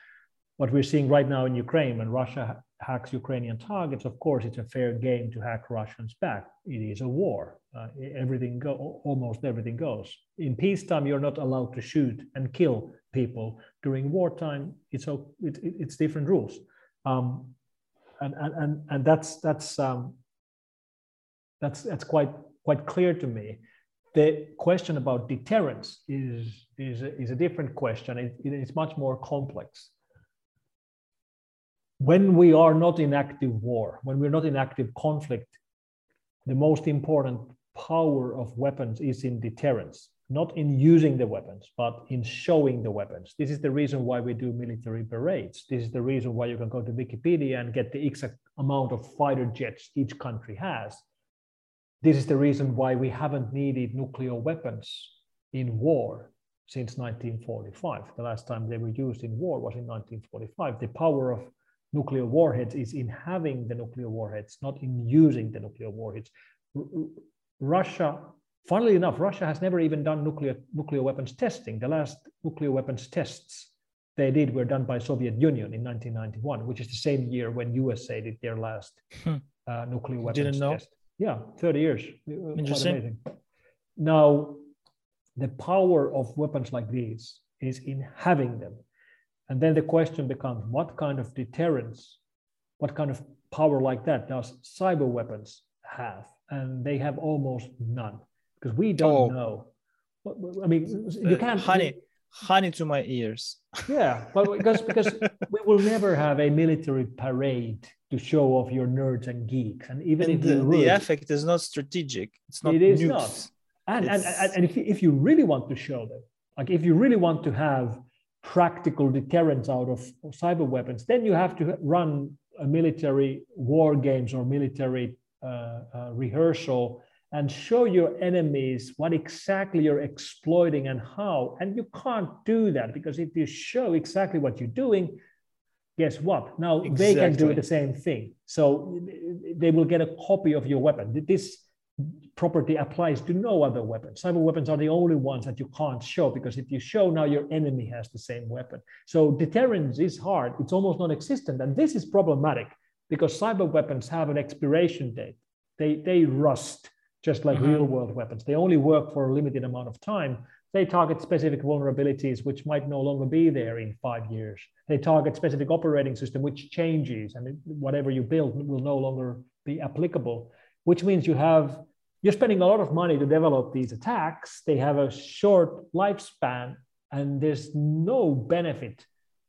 What we're seeing right now in Ukraine, when Russia hacks Ukrainian targets, of course, it's a fair game to hack Russians back. It is a war. Uh, everything go, almost everything goes. In peacetime, you're not allowed to shoot and kill people. During wartime, it's it, it- it's different rules, um, and, and and and that's that's um, that's that's quite quite clear to me. The question about deterrence is is is a different question. It, it is much more complex when we are not in active war, when we're not in active conflict, the most important power of weapons is in deterrence, not in using the weapons, but in showing the weapons. This is the reason why we do military parades. This is the reason why you can go to Wikipedia and get the exact amount of fighter jets each country has. This is the reason why we haven't needed nuclear weapons in war since 1945. The last time they were used in war was in 1945. The power of nuclear warheads is in having the nuclear warheads, not in using the nuclear warheads. R- Russia, funnily enough, Russia has never even done nuclear nuclear weapons testing. The last nuclear weapons tests they did were done by Soviet Union in 1991, which is the same year when USA did their last Hmm. uh, nuclear weapons Didn't know. test. Yeah, 30 years. Interesting. amazing. Now, the power of weapons like these is in having them. And then the question becomes what kind of deterrence, what kind of power like that does cyber weapons have? And they have almost none because we don't Oh. know. I mean, you Uh, can't. honey, honey to my ears. Yeah, but because because we will never have a military parade to show off your nerds and geeks, and even And if the, you the effect is not strategic. It's not It is nukes. not. and and, and, and if, if you really want to show them, like if you really want to have practical deterrence out of cyber weapons, then you have to run a military war games or military uh, uh, rehearsal and show your enemies what exactly you're exploiting and how. And you can't do that because if you show exactly what you're doing, guess what? Now they can do the same thing. So they will get a copy of your weapon. This property applies to no other weapon. Cyber weapons are the only ones that you can't show because if you show now your enemy has the same weapon. So deterrence is hard. It's almost non-existent. And this is problematic because cyber weapons have an expiration date. They, they rust just like Mhm. real world weapons. They only work for a limited amount of time. They target specific vulnerabilities which might no longer be there in five years. They target specific operating system which changes and whatever you build will no longer be applicable, which means you have you're spending a lot of money to develop these attacks. They have a short lifespan, and there's no benefit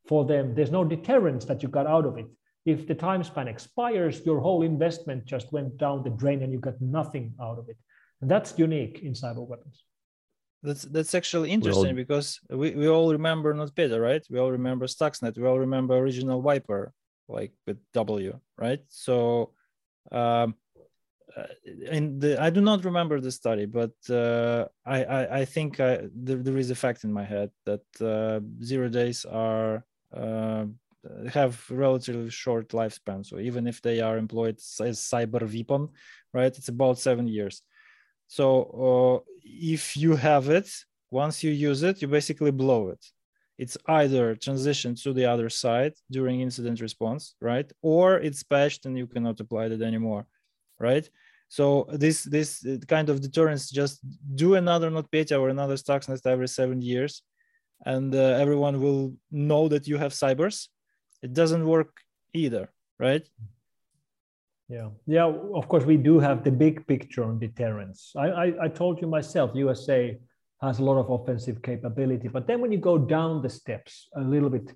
for them. There's no deterrence that you got out of it. If the time span expires, your whole investment just went down the drain and you got nothing out of it. And that's unique in cyber weapons. That's that's actually interesting all, because we, we all remember NotPetya, right? We all remember Stuxnet. We all remember original Wiper, like with W, right? So um, and the, I do not remember the study, but uh, I, I, I think I, there, there is a fact in my head that uh, zero days are uh, have relatively short lifespan. So even if they are employed as cyber weapon, right, it's about seven years. So uh, if you have it, once you use it, you basically blow it. It's either transition to the other side during incident response, right, or it's patched and you cannot apply it anymore right? So this this uh, kind of deterrence just do another NotPetya or another Stuxnet every seven years, and uh, everyone will know that you have cybers. It doesn't work either, right? Yeah, yeah. Of course, we do have the big picture on deterrence. I, I, I told you myself, USA has a lot of offensive capability, but then when you go down the steps a little bit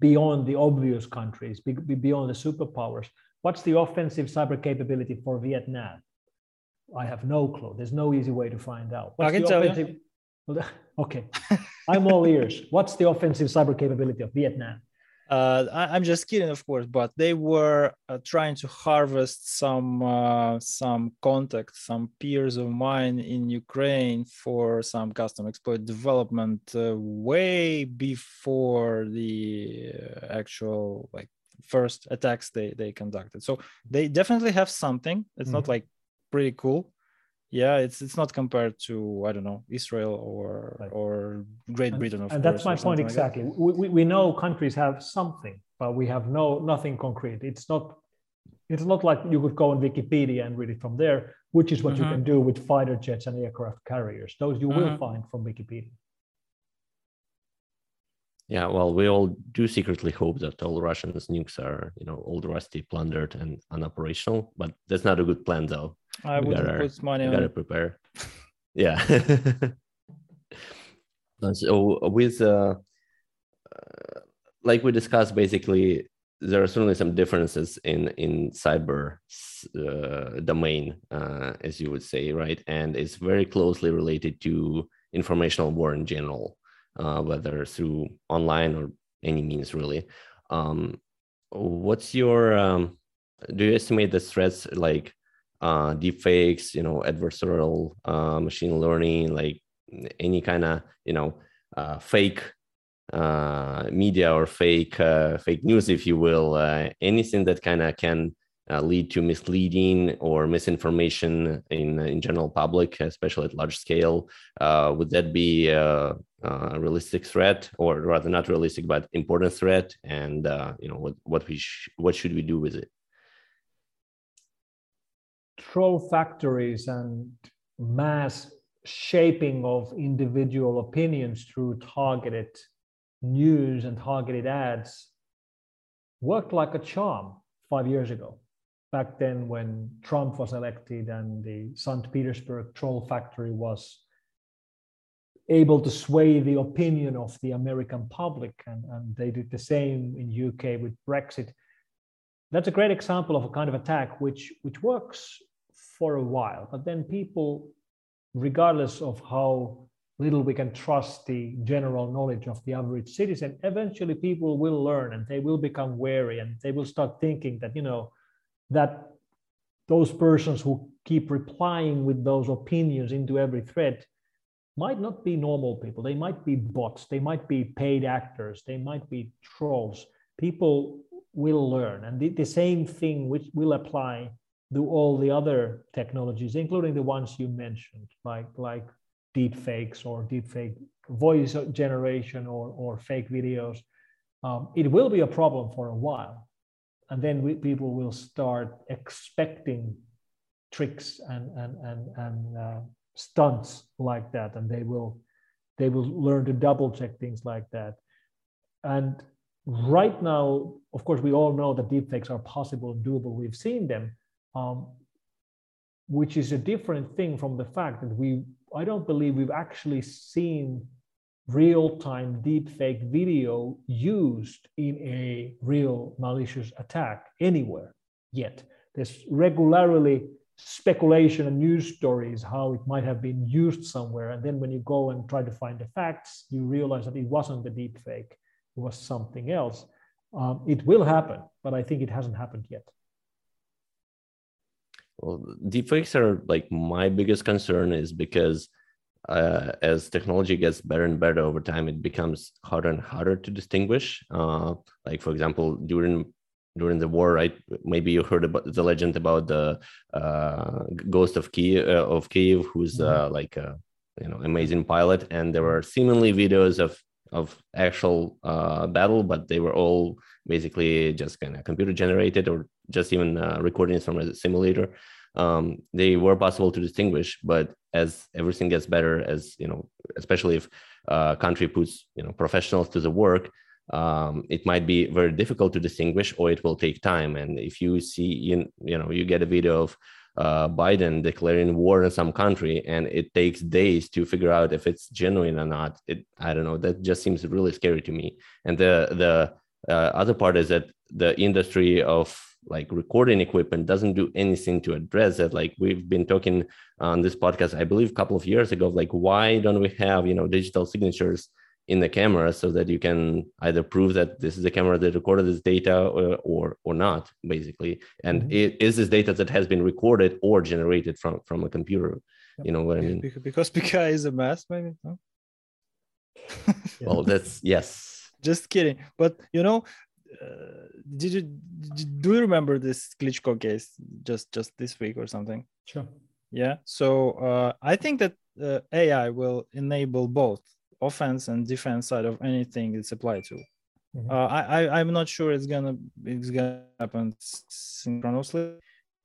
beyond the obvious countries, beyond the superpowers, What's the offensive cyber capability for Vietnam? I have no clue. There's no easy way to find out. What's I can tell offensive... you. okay, I'm all ears. What's the offensive cyber capability of Vietnam? Uh, I, am just kidding, of course, but they were uh, trying to harvest some uh, some contacts, some peers of mine in Ukraine for some custom exploit development uh, way before the uh, actual like first attacks they they conducted. So they definitely have something. It's mm-hmm. not like pretty cool. Yeah it's it's not compared to i don't know israel or right. or great britain and, and that's my point exactly like we, we know countries have something but we have no nothing concrete. It's not it's not like you could go on wikipedia and read it from there which is what mm-hmm. you can do with fighter jets and aircraft carriers. Those you mm-hmm. will find from wikipedia yeah, well, we all do secretly hope that all Russian nukes are, you know, old rusty, plundered, and unoperational. But that's not a good plan, though. I gotta, put money on. Gotta prepare. yeah. so with, uh, uh, like we discussed, basically, there are certainly some differences in in cyber uh, domain, uh, as you would say, right? And it's very closely related to informational war in general uh, whether through online or any means really. Um, what's your um, do you estimate the threats like uh, deepfakes, you know, adversarial uh, machine learning, like any kind of you know uh, fake uh, media or fake uh, fake news, if you will, uh, anything that kind of can uh, lead to misleading or misinformation in in general public, especially at large scale. Uh, would that be a, a, realistic threat, or rather not realistic, but important threat? And uh, you know what what we sh- what should we do with it? Troll factories and mass shaping of individual opinions through targeted news and targeted ads worked like a charm five years ago back then when Trump was elected and the St. Petersburg troll factory was able to sway the opinion of the American public. And, and they did the same in UK with Brexit. That's a great example of a kind of attack which, which works for a while, but then people, regardless of how little we can trust the general knowledge of the average citizen, eventually people will learn and they will become wary and they will start thinking that, you know, that those persons who keep replying with those opinions into every thread might not be normal people. They might be bots. They might be paid actors. They might be trolls. People will learn. And the, the same thing which will apply to all the other technologies, including the ones you mentioned, like, like deep fakes or deep fake voice generation or, or fake videos. Um, it will be a problem for a while and then we, people will start expecting tricks and and and, and uh, stunts like that. And they will they will learn to double check things like that. And right now of course we all know that deepfakes are possible and doable. We've seen them um, which is a different thing from the fact that we, I don't believe we've actually seen real-time deepfake video used in a real malicious attack anywhere yet. There's regularly speculation and news stories how it might have been used somewhere. And then when you go and try to find the facts, you realize that it wasn't the deepfake, it was something else. Um, it will happen, but I think it hasn't happened yet. Well, deepfakes are like my biggest concern is because uh, as technology gets better and better over time, it becomes harder and harder to distinguish. Uh, like for example, during during the war, right? Maybe you heard about the legend about the uh, ghost of Kiev, uh, of Kiev, who's mm-hmm. Uh, like a you know amazing pilot, and there were seemingly videos of of actual uh, battle, but they were all basically just kind of computer generated or just even uh, recordings from a simulator. Um, they were possible to distinguish, but as everything gets better, as you know, especially if a uh, country puts you know professionals to the work, um, it might be very difficult to distinguish, or it will take time. And if you see, you, you know, you get a video of uh, Biden declaring war in some country, and it takes days to figure out if it's genuine or not. It, I don't know. That just seems really scary to me. And the the uh, other part is that the industry of like recording equipment doesn't do anything to address it. Like we've been talking on this podcast, I believe, a couple of years ago. Like, why don't we have you know digital signatures? in the camera so that you can either prove that this is the camera that recorded this data or or, or not basically and mm-hmm. it, is this data that has been recorded or generated from from a computer yep. you know what i mean because PKI is a mess maybe no? well that's yes just kidding but you know uh, did you did, do you remember this Klitschko case just just this week or something sure yeah so uh, i think that uh, ai will enable both offense and defense side of anything it's applied to. Mm-hmm. Uh, I, I am not sure it's gonna it's gonna happen synchronously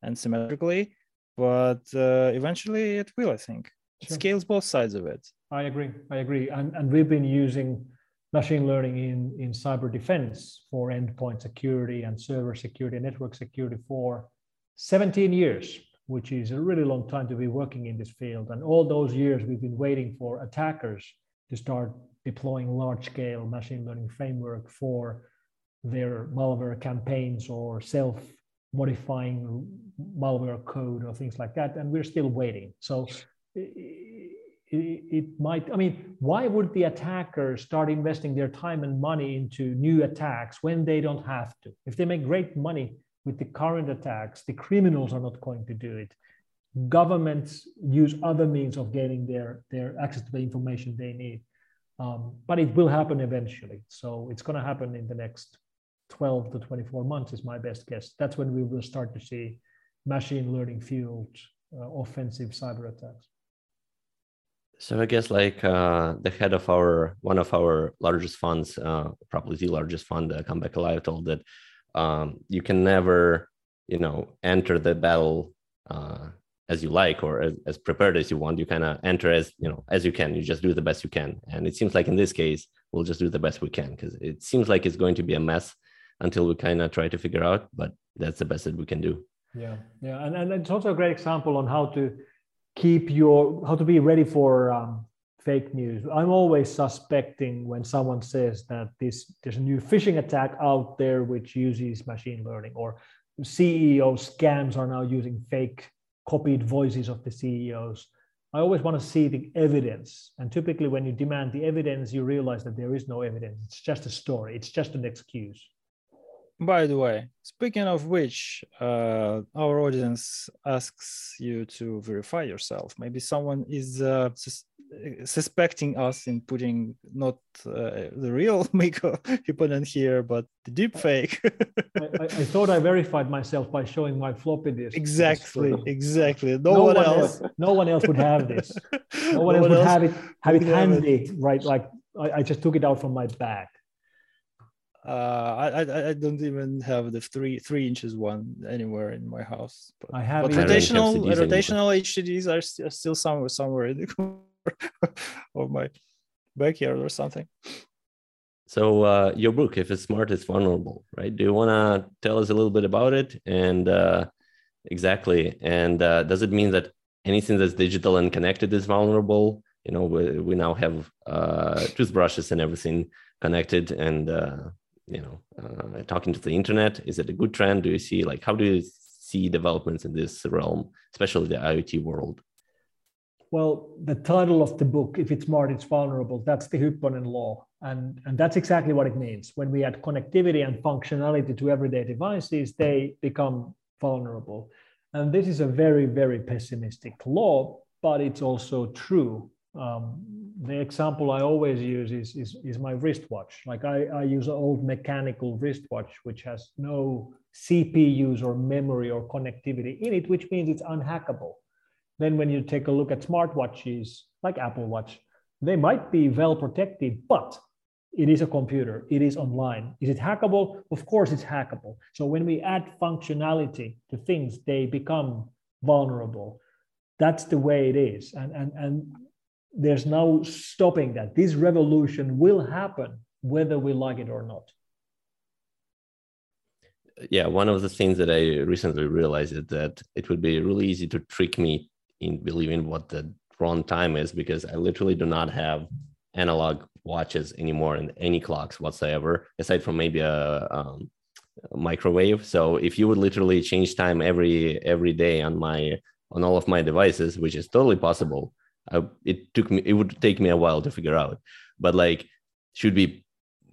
and symmetrically, but uh, eventually it will. I think it scales both sides of it. I agree. I agree. And and we've been using machine learning in in cyber defense for endpoint security and server security and network security for 17 years which is a really long time to be working in this field. And all those years we've been waiting for attackers to start deploying large scale machine learning framework for their malware campaigns or self modifying malware code or things like that. And we're still waiting. So it, it, might i mean why would the attackers start investing their time and money into new attacks when they don't have to if they make great money with the current attacks the criminals are not going to do it governments use other means of getting their, their access to the information they need. Um, but it will happen eventually. So it's going to happen in the next 12 to 24 months, is my best guess. That's when we will start to see machine learning fueled uh, offensive cyber attacks. So I guess like uh, the head of our one of our largest funds, uh, probably the largest fund, uh, Come Back Alive, told that um, you can never, you know, enter the battle uh, as you like or as, as prepared as you want. You kind of enter as you know as you can. You just do the best you can. And it seems like in this case we'll just do the best we can because it seems like it's going to be a mess until we kind of try to figure out but that's the best that we can do. Yeah. Yeah. And, and it's also a great example on how to keep your how to be ready for um, fake news i'm always suspecting when someone says that this there's a new phishing attack out there which uses machine learning or ceo scams are now using fake copied voices of the CEOs. I always want to see the evidence. And typically, when you demand the evidence, you realize that there is no evidence. It's just a story, it's just an excuse. By the way, speaking of which, uh, our audience asks you to verify yourself. Maybe someone is uh, sus- suspecting us in putting not uh, the real Mikko in here, but the deep fake. I, I, thought I verified myself by showing my floppy disk. Exactly, exactly. No, no one, one else. else. No one else would have this. No one no else would else have it. Have it handy, it. right? Like I, I just took it out from my bag uh, I, I don't even have the three three inches one anywhere in my house. But, I have but rotational rotational HDDs are, st- are still somewhere somewhere in the corner of my backyard or something. So uh, your book, if it's smart, it's vulnerable, right? Do you want to tell us a little bit about it and uh, exactly. And uh, does it mean that anything that's digital and connected is vulnerable? You know, we, we now have uh, toothbrushes and everything connected, and uh, you know, uh, talking to the internet. Is it a good trend? Do you see like how do you see developments in this realm, especially the IoT world? Well, the title of the book, if it's smart, it's vulnerable. That's the Hyppönen law. And, and that's exactly what it means. When we add connectivity and functionality to everyday devices, they become vulnerable. And this is a very, very pessimistic law, but it's also true. Um, the example I always use is, is, is my wristwatch. Like I, I use an old mechanical wristwatch, which has no CPUs or memory or connectivity in it, which means it's unhackable. Then when you take a look at smartwatches like Apple Watch, they might be well protected, but it is a computer, it is online. Is it hackable? Of course it's hackable. So when we add functionality to things, they become vulnerable. That's the way it is. And, and, and there's no stopping that. This revolution will happen whether we like it or not. Yeah, one of the things that I recently realized is that it would be really easy to trick me in believing what the wrong time is because I literally do not have analog watches anymore and any clocks whatsoever, aside from maybe a, um, a, microwave. So if you would literally change time every every day on my on all of my devices, which is totally possible, I, it took me it would take me a while to figure out. But like, should we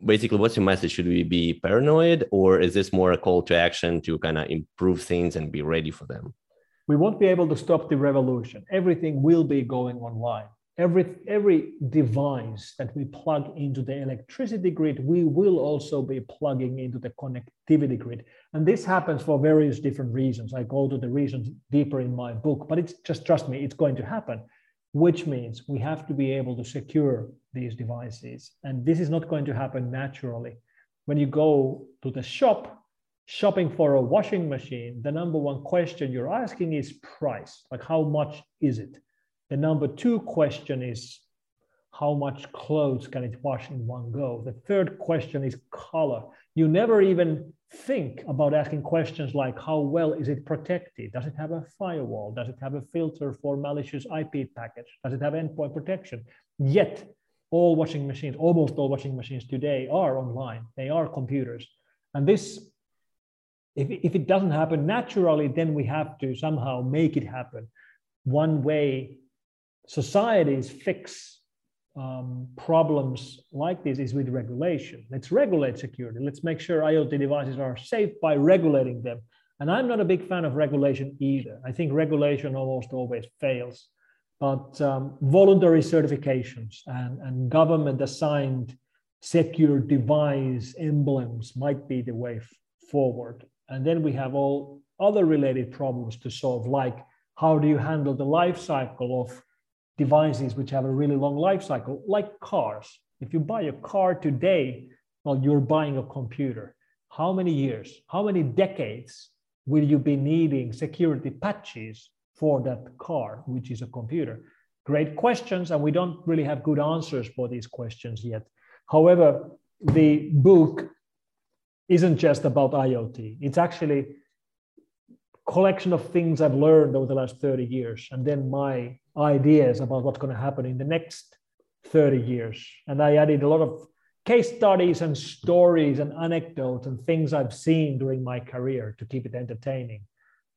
basically what's your message? Should we be paranoid, or is this more a call to action to kind of improve things and be ready for them? we won't be able to stop the revolution. Everything will be going online. Every, every device that we plug into the electricity grid, we will also be plugging into the connectivity grid. And this happens for various different reasons. I go to the reasons deeper in my book, but it's just trust me, it's going to happen, which means we have to be able to secure these devices. And this is not going to happen naturally. When you go to the shop, shopping for a washing machine, the number one question you're asking is price. Like, how much is it? The number two question is, how much clothes can it wash in one go? The third question is color. You never even think about asking questions like, how well is it protected? Does it have a firewall? Does it have a filter for malicious IP packets? Does it have endpoint protection? Yet, all washing machines, almost all washing machines today are online. They are computers. And this if, if it doesn't happen naturally, then we have to somehow make it happen. One way societies fix um, problems like this is with regulation. Let's regulate security. Let's make sure IoT devices are safe by regulating them. And I'm not a big fan of regulation either. I think regulation almost always fails. But um, voluntary certifications and, and government assigned secure device emblems might be the way forward. And then we have all other related problems to solve, like how do you handle the life cycle of devices which have a really long life cycle, like cars. If you buy a car today, well, you're buying a computer. How many years, how many decades will you be needing security patches for that car, which is a computer? Great questions, and we don't really have good answers for these questions yet. However, the book isn't just about IoT. It's actually collection of things I've learned over the last 30 years, and then my ideas about what's going to happen in the next 30 years. And I added a lot of case studies and stories and anecdotes and things I've seen during my career to keep it entertaining.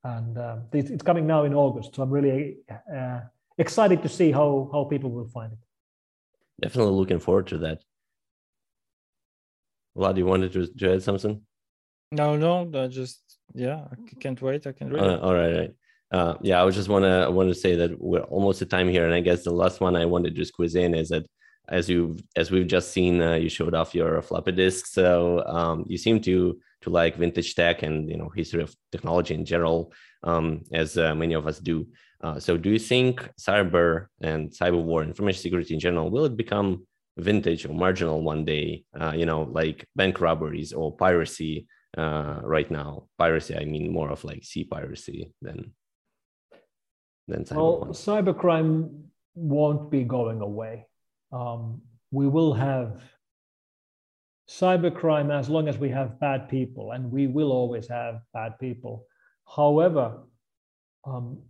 And uh, it's coming now in August, so I'm really uh, excited to see how how people will find it. Definitely looking forward to that. Vlad, you wanted to, to add something? No, no, I just yeah, I can't wait. I can read. Uh, all right, right. Uh, yeah, I was just wanna I want to say that we're almost at time here, and I guess the last one I wanted to squeeze in is that as you as we've just seen, uh, you showed off your floppy disk, so um, you seem to to like vintage tech and you know history of technology in general, um, as uh, many of us do. Uh, so, do you think cyber and cyber war, information security in general, will it become vintage or marginal one day, uh, you know, like bank robberies or piracy uh, right now. Piracy, I mean more of like sea piracy than than cyber. Well, cybercrime won't be going away. Um, we will have cybercrime as long as we have bad people, and we will always have bad people. However, um,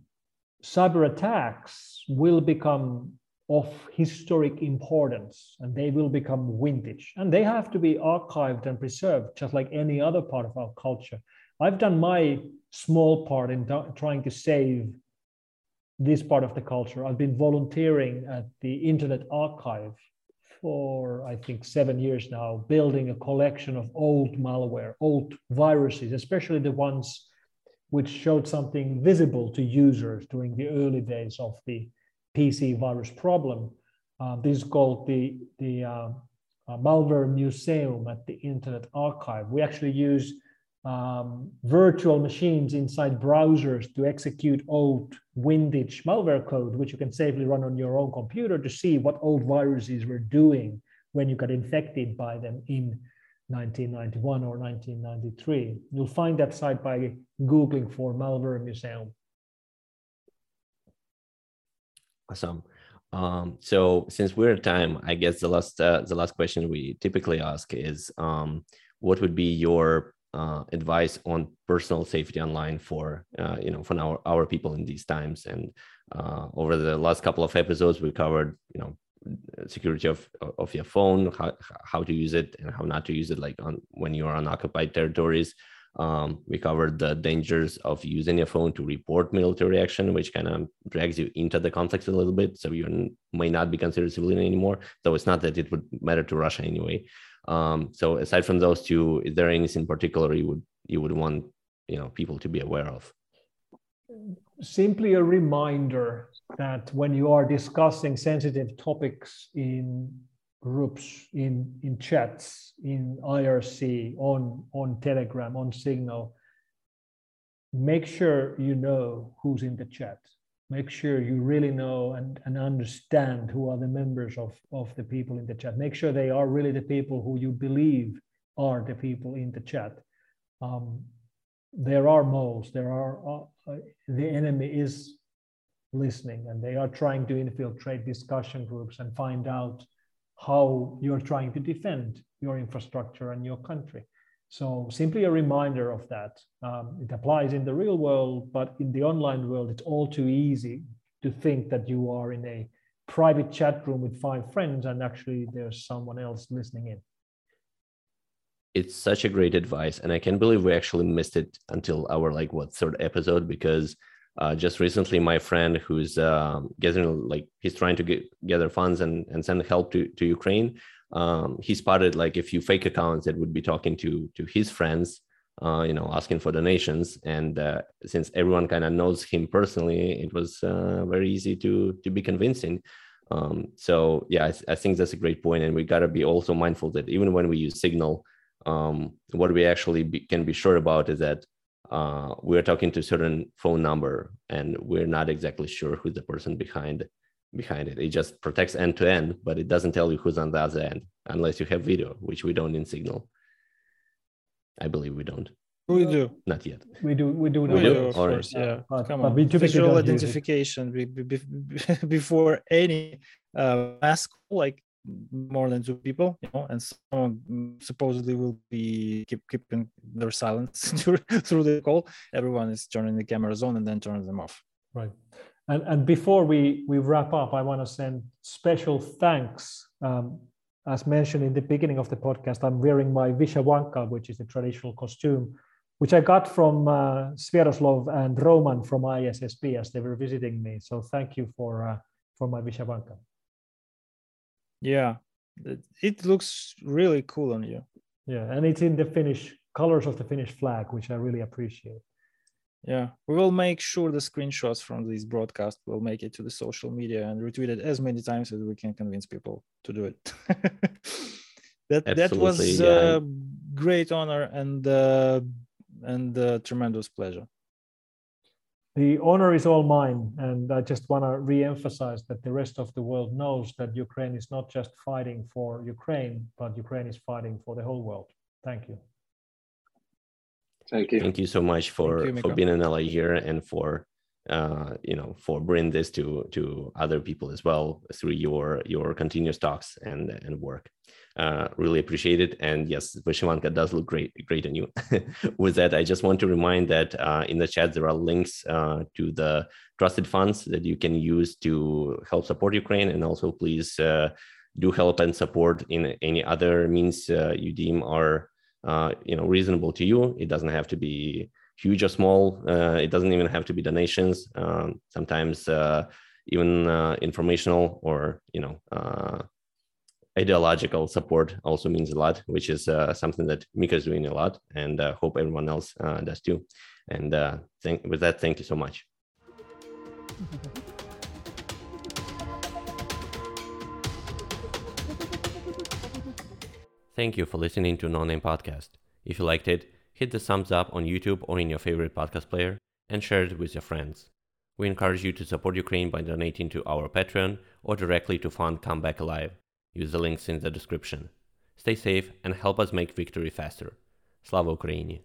cyber attacks will become of historic importance and they will become vintage. And they have to be archived and preserved just like any other part of our culture. I've done my small part in trying to save this part of the culture. I've been volunteering at the internet archive for i think seven years now building a collection of old malware old viruses especially the ones which showed something visible to users during the early days of the PC virus problem. Uh, this is called the, the uh, uh, Malware Museum at the Internet Archive. We actually use um, virtual machines inside browsers to execute old vintage malware code, which you can safely run on your own computer to see what old viruses were doing when you got infected by them in 1991 or 1993. You'll find that site by Googling for Malware Museum. Awesome. Um, so since we're at time, I guess the last uh, the last question we typically ask is, um, what would be your uh, advice on personal safety online for uh, you know for our our people in these times? And uh, over the last couple of episodes, we covered you know security of of your phone, how how to use it and how not to use it, like on when you're on occupied territories. Um, we covered the dangers of using your phone to report military action, which kind of drags you into the conflict a little bit. So you may not be considered civilian anymore. Though it's not that it would matter to Russia anyway. Um, so aside from those two, is there anything in particular you would you would want you know people to be aware of? Simply a reminder that when you are discussing sensitive topics in groups in in chats in IRC on on Telegram on Signal. Make sure you know who's in the chat. Make sure you really know and, and understand who are the members of, of the people in the chat. Make sure they are really the people who you believe are the people in the chat. Um, there are moles there are uh, the enemy is listening and they are trying to infiltrate discussion groups and find out how you're trying to defend your infrastructure and your country. So simply a reminder of that. Um, it applies in the real world, but in the online world, it's all too easy to think that you are in a private chat room with five friends and actually there's someone else listening in. It's such a great advice. And I can't believe we actually missed it until our like what third episode because uh, just recently my friend who's uh, getting like he's trying to get gather funds and, and send help to, to ukraine um, he spotted like a few fake accounts that would be talking to to his friends uh, you know asking for donations. And uh, since everyone kind of knows him personally it was uh, very easy to to be convincing. Um, so yeah I, I, think that's a great point. And we got to be also mindful that even when we use signal um, what we actually be, can be sure about is that uh, we're talking to a certain phone number and we're not exactly sure who's the person behind behind it. It just protects end to end, but it doesn't tell you who's on the other end unless you have video, which we don't in Signal. I believe we don't. We do. Not yet. We do. We do. We do, of course. Yeah. But, Come on. Visual identification before any uh, mask, like more than two people, you know, and someone supposedly will be keep keeping their silence through the call. Everyone is turning the cameras on and then turning them off. Right. And, and before we, we wrap up, I want to send special thanks. Um, as mentioned in the beginning of the podcast, I'm wearing my Vyshyvanka, which is a traditional costume, which I got from uh, Sviatoslav and Roman from ISSP as they were visiting me. So thank you for, uh, for my Vyshyvanka. Yeah, it looks really cool on you. Yeah, and it's in the Finnish colors of the Finnish flag, which I really appreciate. Yeah, we will make sure the screenshots from this broadcast will make it to the social media and retweet it as many times as we can convince people to do it. that Absolutely, that was yeah. a great honor and uh, and a tremendous pleasure the honor is all mine. And I just want to re-emphasize that the rest of the world knows that Ukraine is not just fighting for Ukraine, but Ukraine is fighting for the whole world. Thank you. Thank you. Thank you so much for, you, for being an ally here and for uh, you know for bringing this to to other people as well through your your continuous talks and and work uh, really appreciate it and yes Vyshyvanka does look great great on you with that i just want to remind that uh, in the chat there are links uh, to the trusted funds that you can use to help support ukraine and also please uh, do help and support in any other means uh, you deem are you know reasonable to you it doesn't have to be huge or small. It doesn't even have to be donations. Um, sometimes even informational or you know ideological support also means a lot, which is uh, something that Mikko is doing a lot, and uh, hope everyone else does too. And thank, with that, thank you so much. Thank you for listening to No Name Podcast. If you liked it, hit the thumbs up on YouTube or in your favorite podcast player, and share it with your friends. We encourage you to support Ukraine by donating to our Patreon or directly to fund Come Back Alive. Use the links in the description. Stay safe and help us make victory faster. Slava Ukraini!